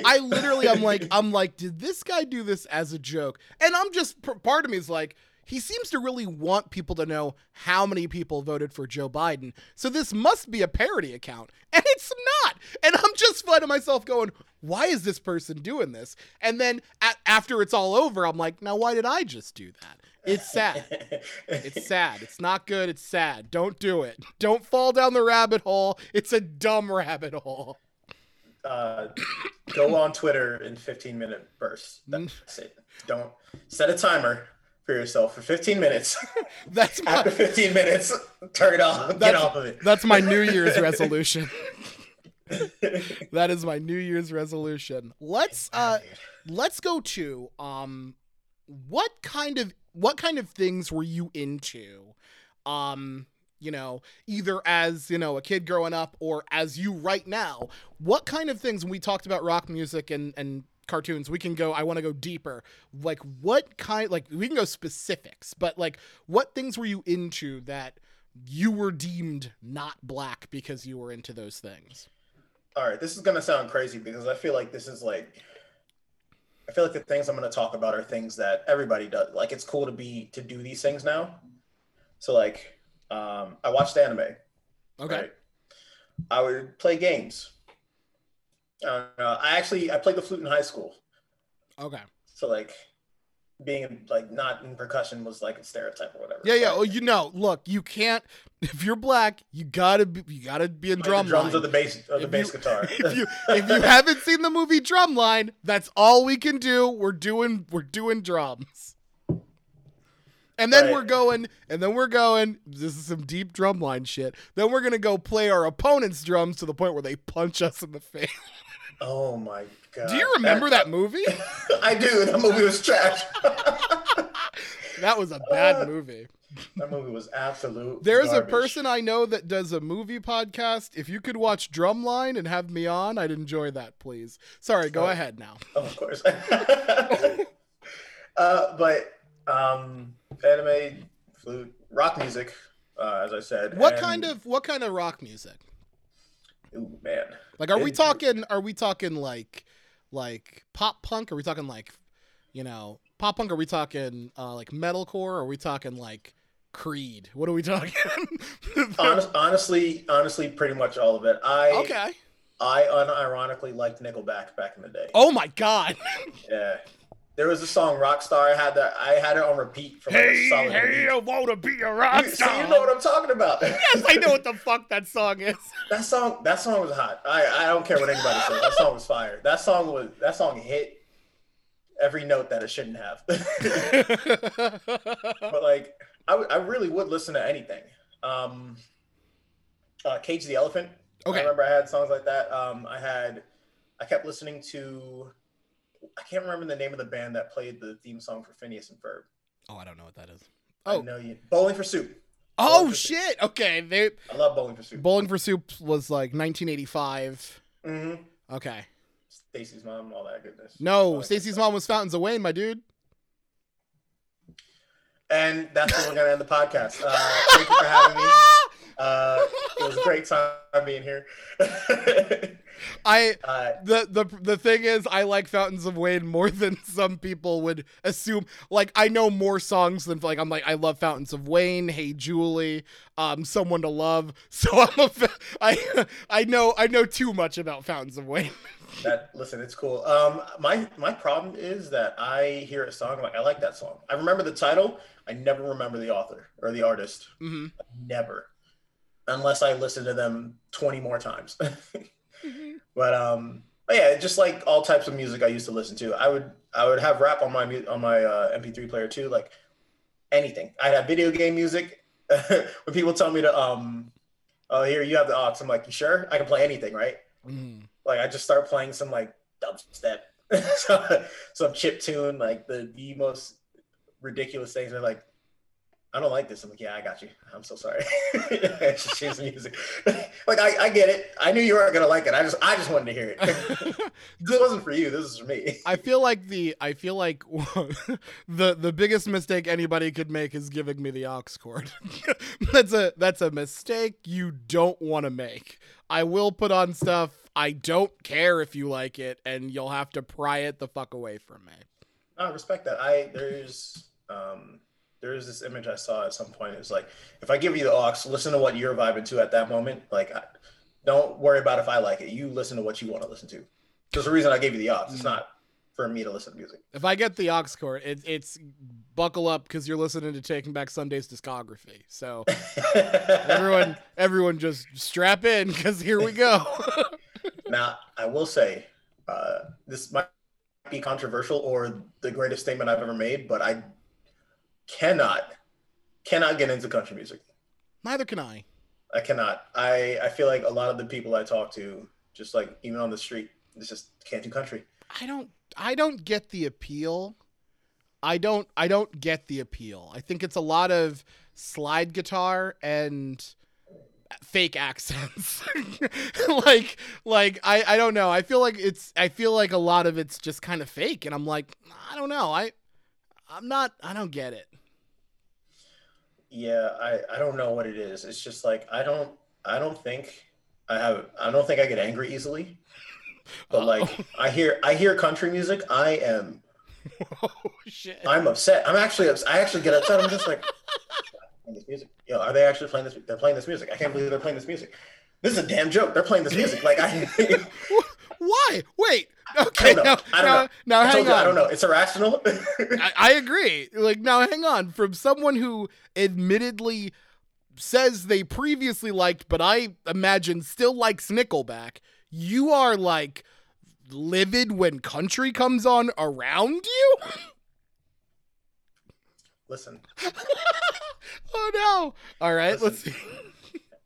I literally, I'm like, I'm like, did this guy do this as a joke? And I'm just, part of me is like, he seems to really want people to know how many people voted for Joe Biden. So this must be a parody account. And it's not. And I'm just finding myself going, why is this person doing this? And then at, after it's all over, I'm like, now why did I just do that? It's sad. it's sad. It's not good. It's sad. Don't do it. Don't fall down the rabbit hole. It's a dumb rabbit hole. Uh, go on Twitter in 15 minute bursts. That's it. Don't set a timer for yourself for 15 minutes. That's my, After 15 minutes, turn it off. Get off of it. that's my New Year's resolution. that is my New Year's resolution. Let's uh let's go to um what kind of what kind of things were you into um you know either as you know a kid growing up or as you right now what kind of things when we talked about rock music and and cartoons we can go i want to go deeper like what kind like we can go specifics but like what things were you into that you were deemed not black because you were into those things All right, this is gonna sound crazy because I feel like this is like, I feel like the things I'm gonna talk about are things that everybody does. Like it's cool to be to do these things now. So like, um, I watched anime. okay right? I would play games. Uh, I actually I played the flute in high school. okay So like, being like not in percussion was like a stereotype or whatever. yeah yeah But, well you know look you can't if you're black you gotta be you gotta be in like, drum the drums line. of the bass of the If bass you- guitar. if you if you haven't seen the movie Drumline, that's all we can do. We're doing we're doing drums. And then Right. we're going, and then we're going. This is some deep drumline shit. Then we're gonna go play our opponent's drums to the point where they punch us in the face. oh my god! Do you remember that movie? I do. That movie was trash. That was a bad movie. that movie was absolute. There's a person I know that does a movie podcast. If you could watch Drumline and have me on, I'd enjoy that, please. Sorry, go Oh. ahead now. Of course. uh, but um, anime, flute, rock music, uh, as I said. What and- kind of what kind of rock music? Ooh, man. Like, are we It- talking? Are we talking like, like pop punk? Are we talking like, you know, pop punk? Are we talking uh, like metalcore? Are we talking like Creed? What are we talking? Honest, honestly, honestly, pretty much all of it. I okay. I unironically liked Nickelback back in the day. Oh my god. Yeah. There was a song Rockstar. I had that. I had it on repeat for like a solid week. I wanna be a rock You, so you know what I'm talking about. yes, I know what the fuck that song is. that song. That song was hot. I I don't care what anybody says. That song was fire. That song was. That song hit every note that it shouldn't have. but like, I, w- I really would listen to anything. Um, uh, Cage the Elephant. Okay. I remember I had songs like that. Um, I had. I kept listening to. I can't remember the name of the band that played the theme song for Phineas and Ferb. oh, I don't know what that is. I Oh. know you. Bowling for Soup. Oh Bowling for Soup. shit. Okay. They I love Bowling for Soup. Bowling for Soup was like 1985. hmm Okay. Stacy's mom, all that goodness. No, Stacy's mom was Fountains of Wayne, my dude. And that's where we're gonna end the podcast. Uh, thank you for having me. Uh, it was a great time being here. I uh, the the the thing is I like Fountains of Wayne more than some people would assume. Like I know more songs than like I'm like I love Fountains of Wayne, Hey Julie, um Someone to Love. So I'm a fa- I I know I know too much about Fountains of Wayne. that listen, it's cool. Um, my my problem is that I hear a song I'm like I like that song. I remember the title. I never remember the author or the artist. hmm Never, unless I listen to them twenty more times. But um, but yeah, just like all types of music I used to listen to. I would I would have rap on my on my uh, MP3 player too, like anything. I'd have video game music. when people tell me to um, oh here you have the aux, I'm like, you sure? I can play anything, right? Mm. Like I just start playing some like dubstep, some, some chip tune, like the the most ridiculous things. They're like, I don't like this. I'm like, yeah, I got you. I'm so sorry. change the music. like I, I get it. I knew you weren't gonna like it. I just I just wanted to hear it. this wasn't for you. This is for me. I feel like the I feel like the the biggest mistake anybody could make is giving me the aux cord. that's a that's a mistake you don't want to make. I will put on stuff. I don't care if you like it, and you'll have to pry it the fuck away from me. I respect that. I there's um there's this image I saw at some point. It's like if I give you the aux, listen to what you're vibing to at that moment. Like, I, don't worry about if I like it. You listen to what you want to listen to. There's a reason I gave you the aux. It's not for me to listen to music. If I get the aux cord, it, it's buckle up because you're listening to Taking Back Sunday's discography. So everyone, everyone, just strap in because here we go. now, I will say, uh, this might be controversial or the greatest statement I've ever made, but I cannot, cannot get into country music. Neither can I. I cannot. I I feel like a lot of the people I talk to, just like even on the street, they just can't do country. I don't I don't get the appeal. I don't I don't get the appeal. I think it's a lot of slide guitar and fake accents. like like I I don't know. I feel like it's I feel like a lot of it's just kind of fake and I'm like I don't know. I I'm not I don't get it. Yeah, I I don't know what it is. It's just like I don't I don't think I have I don't think I get angry easily. But like I hear I hear country music, I am oh shit. I'm upset. I'm actually upset. I actually get upset. I'm just like this music. Yo, are they actually playing this? They're playing this music. I can't believe they're playing this music. This is a damn joke. They're playing this music. Like I. Why? Wait. Okay. I don't know. Now, I don't now, know. now I hang told on. I don't know. It's irrational. I, I agree. Like now, hang on. From someone who admittedly says they previously liked, but I imagine still likes Nickelback, you are like livid when country comes on around you? Listen, oh no. All right, Listen. let's see.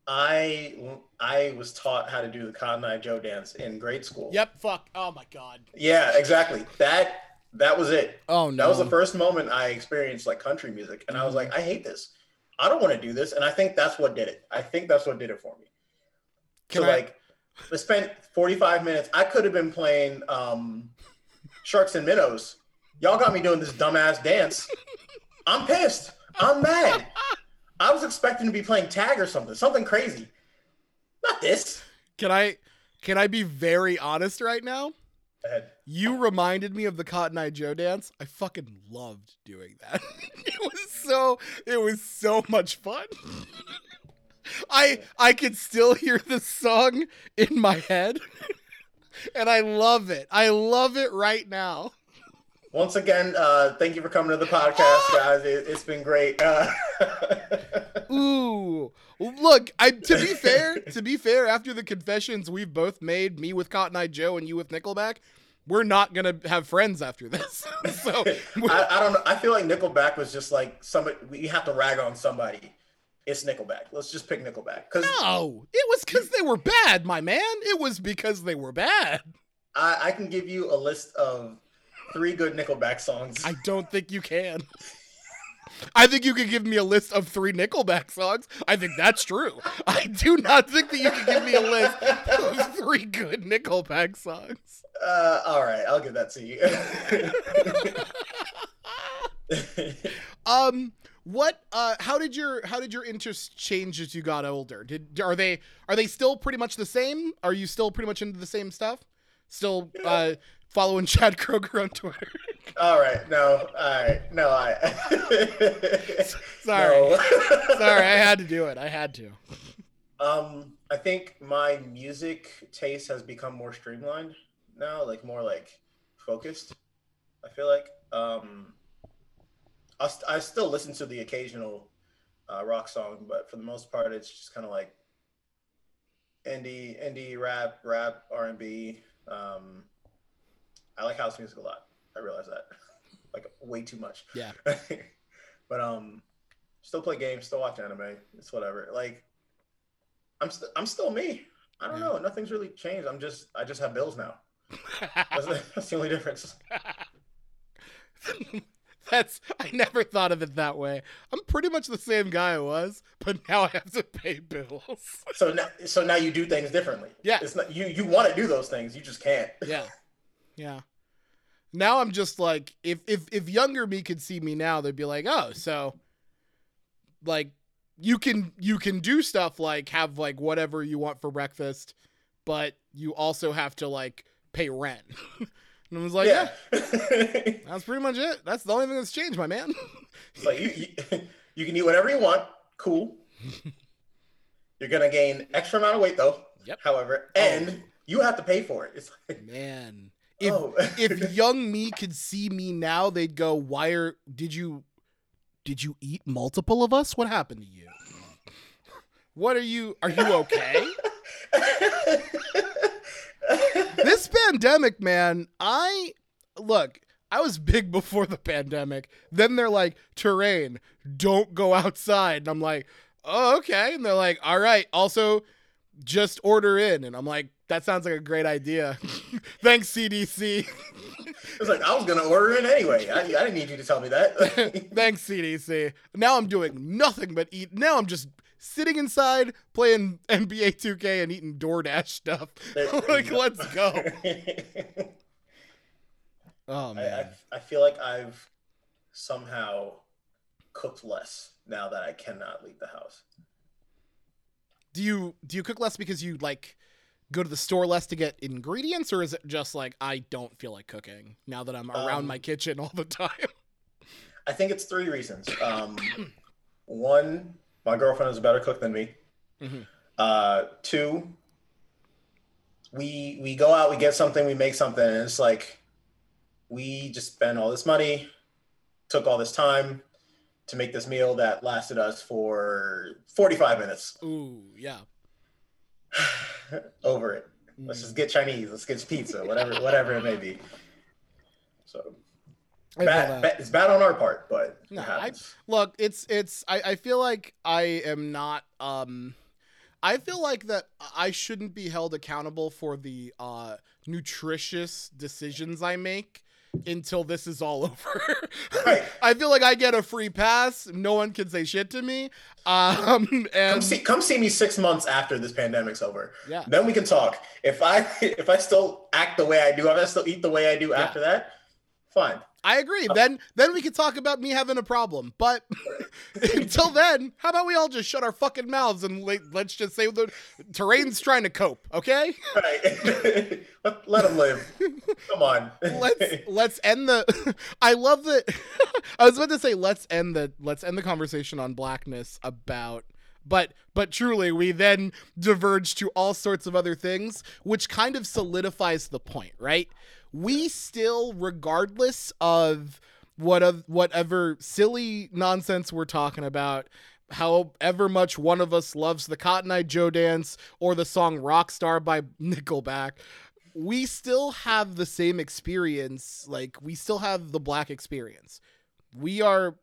I I was taught how to do the Cotton Eye Joe dance in grade school. Yep, fuck. Oh my god. Yeah, exactly. That that was it. Oh no. That was the first moment I experienced like country music, and I was like, I hate this. I don't want to do this, and I think that's what did it. I think that's what did it for me. Can so I- like, I spent 45 minutes. I could have been playing um, Sharks and Minnows. Y'all got me doing this dumbass dance. I'm pissed. I'm mad. I was expecting to be playing tag or something, something crazy. Not this. Can I can I be very honest right now? Go ahead. You reminded me of the Cotton Eye Joe dance. I fucking loved doing that. it was so it was so much fun. I I could still hear the song in my head. and I love it. I love it right now. Once again, uh, thank you for coming to the podcast, guys. It, it's been great. Uh, Ooh. Look, I to be fair, to be fair, after the confessions we've both made, me with Cotton Eye Joe and you with Nickelback, we're not gonna have friends after this. so I, I don't know. I feel like Nickelback was just like somebody. We have to rag on somebody. It's Nickelback. Let's just pick Nickelback because No, it was because they were bad, my man. It was because they were bad. I, I can give you a list of three good Nickelback songs. I don't think you can. I think you could give me a list of three Nickelback songs. I think that's true. I do not think that you can give me a list of three good Nickelback songs. Uh, all right, I'll give that to you. Um, what? Uh, how did your how did your interests change as you got older? Did are they are they still pretty much the same? Are you still pretty much into the same stuff? Still uh, following Chad Kroeger on Twitter? all right, no, all right, no, I. Sorry. No. Sorry, I had to do it. I had to. Um, I think my music taste has become more streamlined now, like more like focused. I feel like um, I, st- I still listen to the occasional uh, rock song, but for the most part, it's just kind of like indie, indie rap, rap, R and B. Um, I like house music a lot. I realize that, like way too much. Yeah. but um, still play games, still watch anime. It's whatever. Like, I'm st- I'm still me. I don't Yeah. know. Nothing's really changed. I'm just I just have bills now. That's the, that's the only difference. That's I never thought of it that way. I'm pretty much the same guy I was, but now I have to pay bills. So now, so now you do things differently. Yeah. It's not you. You want to do those things. You just can't. yeah. Yeah. Now I'm just like if if if younger me could see me now, they'd be like, "Oh, so like you can you can do stuff like have like whatever you want for breakfast, but you also have to like pay rent." And I was like, yeah. yeah. that's pretty much it. That's the only thing that's changed, my man. It's like you, you, you can eat whatever you want. Cool. You're gonna gain extra amount of weight though. Yep. However, Oh. and you have to pay for it. It's like, Man. If oh. if young me could see me now, they'd go, "Why are did you did you eat multiple of us? What happened to you? What are you are you okay?" this pandemic, man, I look, I was big before the pandemic. Then they're like, terrain, don't go outside. And I'm like, oh, okay. And they're like, all right, also just order in. And I'm like, that sounds like a great idea. Thanks, CDC. it's like I was gonna order it anyway. I, I didn't need you to tell me that. Thanks, CDC. Now I'm doing nothing but eat. Now I'm just sitting inside playing NBA 2K and eating DoorDash stuff. Like, let's go. Oh, I, I, man. I feel like I've somehow cooked less now that I cannot leave the house. do you do you cook less because you like go to the store less to get ingredients or is it just like I don't feel like cooking now that I'm around Um, my kitchen all the time? I think it's three reasons. Um, one, my girlfriend is a better cook than me. Mhm. Uh, two, we we go out, we get something, we make something, and it's like we just spend all this money, took all this time to make this meal that lasted us for 45 minutes. Ooh, yeah. Over it. Let's just get Chinese, let's get pizza, whatever whatever it may be. So bad, bad, it's bad on our part, but No, it I- look it's it's I, I feel like i am not um i feel like that i shouldn't be held accountable for the uh nutritious decisions i make until this is all over Right. i feel like i get a free pass no one can say shit to me um Come and see, come see me six months after this pandemic's over. yeah Then we can talk. If I if I still act the way I do, if I still eat the way I do Yeah. after that, fine. I agree. Then then we could talk about me having a problem. But until then, how about we all just shut our fucking mouths and let, let's just say the terrain's trying to cope, okay? Right. let, let him live. Come on. Let's let's end the I love that I was about to say let's end the let's end the conversation on blackness about but but truly we then diverge to all sorts of other things which kind of solidifies the point, right? We still regardless of what of whatever silly nonsense we're talking about however much one of us loves the Cotton Eye Joe dance or the song Rockstar by Nickelback we still have the same experience like we still have the black experience. We are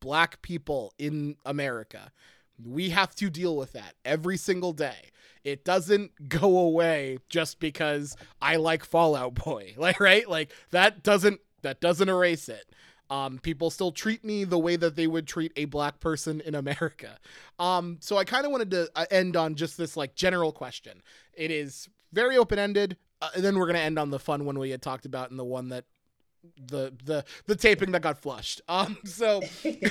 black people in america we have to deal with that every single day it doesn't go away just because i like Fall Out Boy like right like that doesn't that doesn't erase it um, people still treat me the way that they would treat a black person in America. Um, so I kind of wanted to uh, end on just this like general question. It is very open ended, uh, and then we're gonna end on the fun one we had talked about and the one that the the the taping that got flushed. Um, so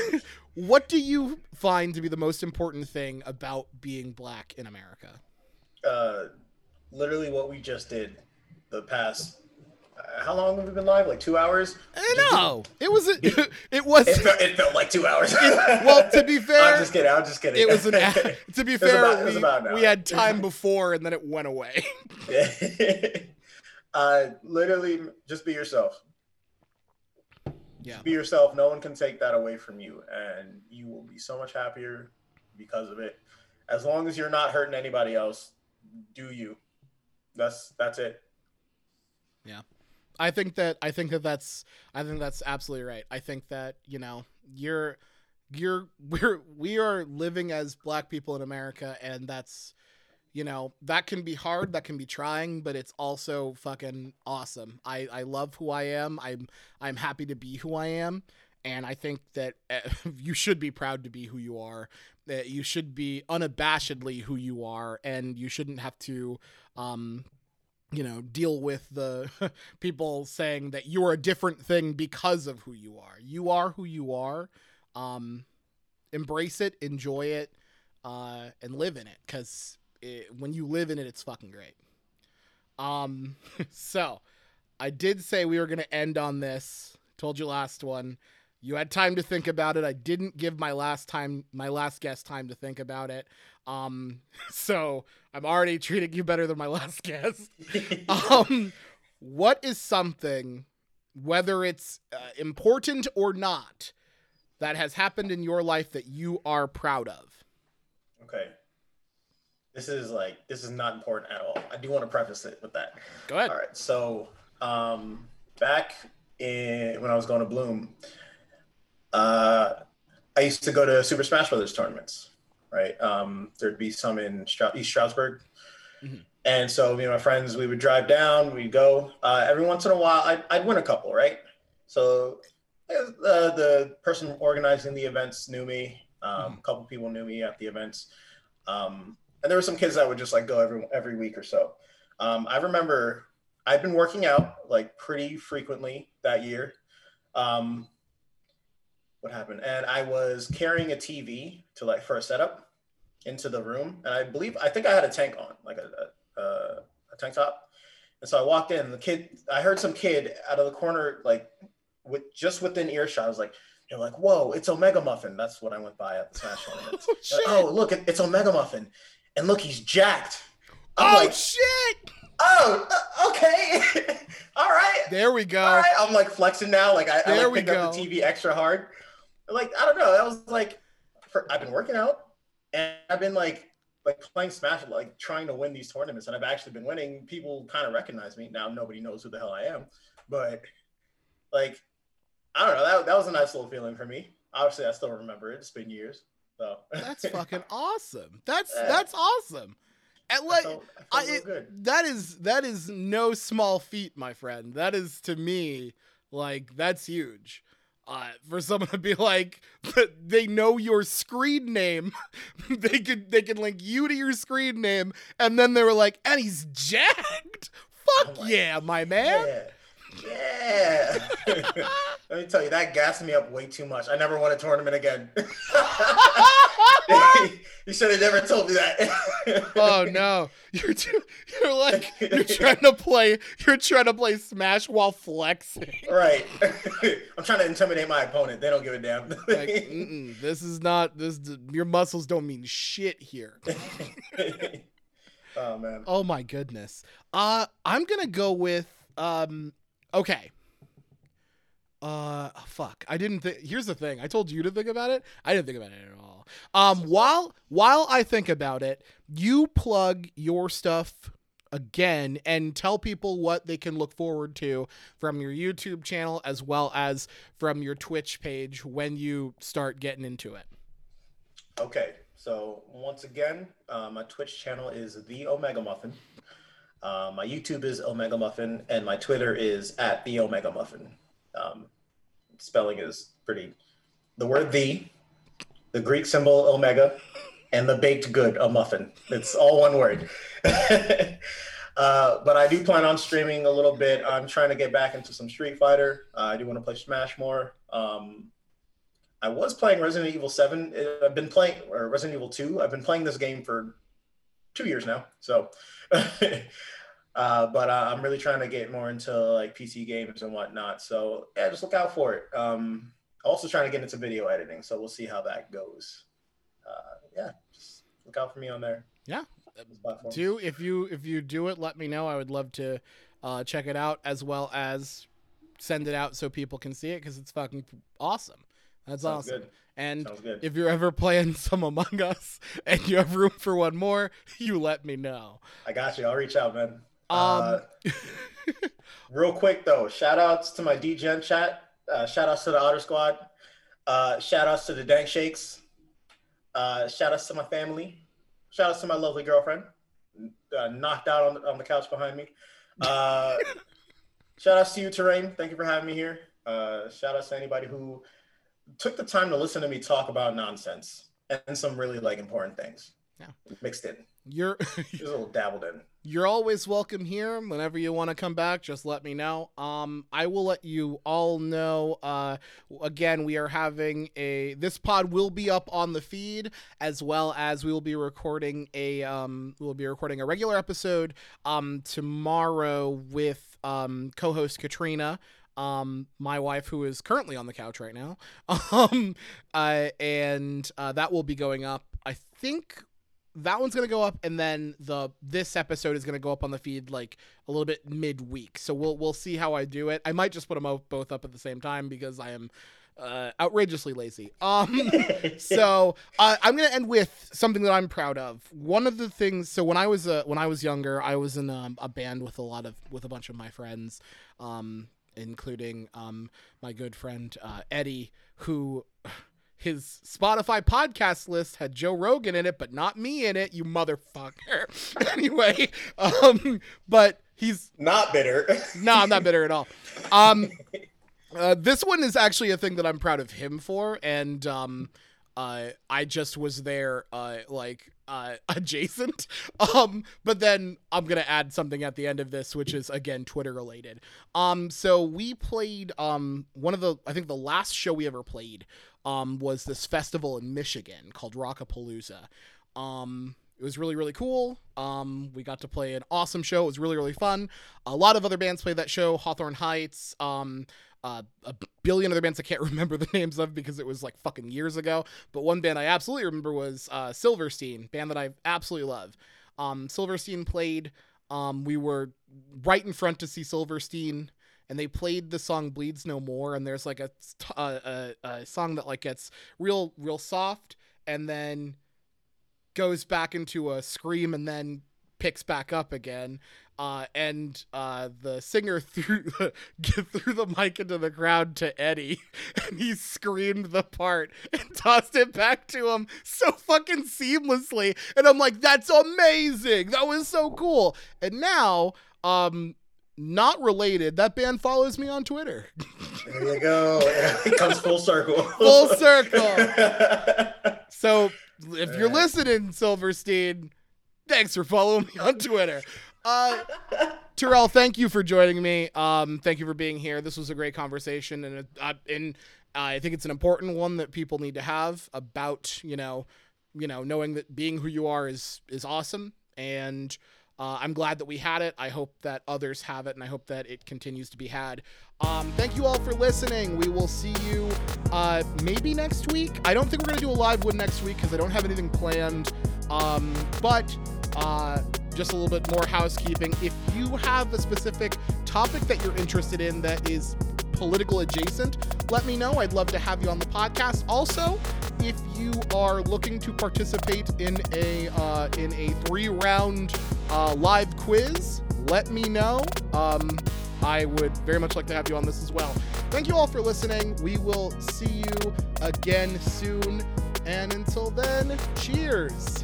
what do you find to be the most important thing about being black in America? uh, literally what we just did the past uh, how long have we been live? Like two hours? I know it was a, it was It felt, it felt like two hours. well to be fair I'm just kidding. I'm just kidding. it was an to be fair about- we, about we had time before and then it went away. uh, literally, just be yourself. Yeah. Be yourself. No one can take that away from you, and you will be so much happier because of it. As long as you're not hurting anybody else, do you? That's that's it. Yeah, I think that I think that that's I think that's absolutely right. I think that you know you're you're we're we are living as black people in America, and that's you know that can be hard, that can be trying, but it's also fucking awesome. I I love who I am. I'm I'm happy to be who I am, and I think that uh, you should be proud to be who you are. That you should be unabashedly who you are, and you shouldn't have to um you know deal with the people saying that you're a different thing because of who you are you are who you are um embrace it enjoy it uh and live in it because when you live in it it's fucking great um so I did say we were going to end on this. Told you last one. You had time to think about it. I didn't give my last time my last guest time to think about it. Um so I'm already treating you better than my last guest. um what is something whether it's uh, important or not that has happened in your life that you are proud of? Okay. This is like this is not important at all. I do want to preface it with that. Go ahead. All right. So, um, back in when I was going to Bloom, uh, I used to go to Super Smash Brothers tournaments. Right. Um, there'd be some in East Stroudsburg. Mhm. And so me and my friends, we would drive down, we'd go. Uh, every once in a while, I'd, I'd win a couple, right? So uh, the person organizing the events knew me. Um, A couple people knew me at the events. Um, and there were some kids that would just like go every every week or so. Um, I remember I'd been working out like pretty frequently that year. Um, what happened? And I was carrying a TV to like for a setup into the room, and I believe I think I had a tank on, like a a, a tank top. And so I walked in, and the kid, I heard some kid out of the corner, like with just within earshot. I was like, "You're like, whoa, it's Omega Muffin." That's what I went by at the Smash tournament. Oh, shit. oh, look, it- it's Omega Muffin, and look, he's jacked. I'm oh like, shit! oh, uh, okay, all right, There we go. all right. I'm like flexing now. Like I, I like picked up the. TV extra hard. Like I don't know. That was like, for, I've been working out, and I've been like like playing Smash, like trying to win these tournaments, and I've actually been winning. People kind of recognize me now. Nobody knows who the hell I am, but like I don't know. That that was a nice little feeling for me. Obviously, I still remember it. It's been years. So That's fucking awesome. That's Yeah. that's awesome. And I like felt, I, I felt real it, that is that is no small feat, my friend. That is to me like that's huge. Uh, for someone to be like but they know your screen name, they could they can link you to your screen name, and then they were like, and he's jacked. Fuck yeah, my man. Yeah. Yeah. Let me tell you, that gassed me up way too much. I never won a tournament again. you should have never told me that. oh no, you're too, you're like you're trying to play you're trying to play Smash while flexing. Right. I'm trying to intimidate my opponent. They don't give a damn. Like, this is not this. Your muscles don't mean shit here. oh man. Oh my goodness. Uh, I'm gonna go with um. Okay. Uh, fuck. I didn't think. Here's the thing. I told you to think about it. I didn't think about it at all. Um, while while I think about it, you plug your stuff again and tell people what they can look forward to from your YouTube channel as well as from your Twitch page when you start getting into it. Okay, so once again, uh, my Twitch channel is the Omega Muffin. Uh, my YouTube is Omega Muffin, and my Twitter is at the Omega Muffin. Um, spelling is pretty. The word the, the Greek symbol omega, and the baked good a muffin. It's all one word. uh, but I do plan on streaming a little bit. I'm trying to get back into some Street Fighter. Uh, I do want to play Smash more. Um, I was playing Resident Evil 7. Uh, I've been playing, or Resident Evil 2. I've been playing this game for two years now. So, uh, but uh, I'm really trying to get more into like PC games and whatnot. So, yeah, just look out for it. Um, also trying to get into video editing. So, we'll see how that goes. Uh, yeah, just look out for me on there. Yeah. Do if you if you do it let me know i would love to uh, check it out as well as send it out so people can see it because it's fucking awesome that's Sounds awesome good. And if you're ever playing some among us and you have room for one more you let me know I got you. I'll reach out, man. um Uh, real quick though, shout outs to my DGen chat. Uh, shout outs to the Otter Squad. Uh, shout outs to the Dank Shakes. Uh, shout outs to my family. Shout outs to my lovely girlfriend, uh, knocked out on the, on the couch behind me. Uh, shout outs to you, Terrain. Thank you for having me here. Uh, shout outs to anybody who took the time to listen to me talk about nonsense and some really like important things Yeah. mixed in. You're Just a little dabbled in. you're always welcome here. Whenever you want to come back, just let me know. Um, I will let you all know. Uh, again, we are having a this pod will be up on the feed as well as we will be recording a um, we'll be recording a regular episode um tomorrow with um co-host Katrina. Um, my wife, who is currently on the couch right now, um, uh, and uh, that will be going up. I think that one's gonna go up, and then the this episode is gonna go up on the feed like a little bit midweek. So we'll we'll see how I do it. I might just put them both up at the same time because I am uh, outrageously lazy. Um, so uh, I'm gonna end with something that I'm proud of. One of the things. So when I was uh, when I was younger, I was in um, a band with a lot of with a bunch of my friends, um, including um, my good friend uh, Eddie, who. His Spotify podcast list had Joe Rogan in it, but not me in it, you motherfucker. anyway, um, but he's Not bitter. no, I'm not bitter at all. Um, uh, this one is actually a thing that I'm proud of him for, and um, uh, I just was there, uh, like uh, adjacent. Um, but then I'm gonna add something at the end of this, which is again Twitter related. Um, so we played um one of the I think the last show we ever played um was this festival in Michigan called Rockapalooza. Um, it was really really cool. Um, we got to play an awesome show. It was really really fun. A lot of other bands played that show. Hawthorne Heights. Um, uh, a billion other bands I can't remember the names of because it was like fucking years ago. But one band I absolutely remember was uh, Silverstein, band that I absolutely love. Um, Silverstein played. Um, we were right in front to see Silverstein, and they played the song "Bleeds No More." And there's like a a, a, a song that like gets real real soft, and then goes back into a scream, and then picks back up again. Uh, and uh, the singer threw threw the mic into the crowd to Eddie, and he screamed the part and tossed it back to him so fucking seamlessly. And I'm like, "That's amazing! That was so cool!" And now, um, not related, that band follows me on Twitter. There you go. It comes full circle. Full circle. So if you're listening, Silverstein, thanks for following me on Twitter. Uh, Terrell, thank you for joining me. Um, thank you for being here. This was a great conversation, and uh, and I think it's an important one that people need to have about you know, you know, knowing that being who you are is is awesome, and uh, I'm glad that we had it. I hope that others have it, and I hope that it continues to be had. Um, thank you all for listening. We will see you uh, maybe next week. I don't think we're gonna do a live one next week because I don't have anything planned. Um, but uh, just a little bit more housekeeping. If you have a specific topic that you're interested in that is political adjacent, let me know. I'd love to have you on the podcast. Also, if you are looking to participate in a uh, in a three round uh, live quiz, let me know. Um, I would very much like to have you on this as well. Thank you all for listening. We will see you again soon. And until then, cheers.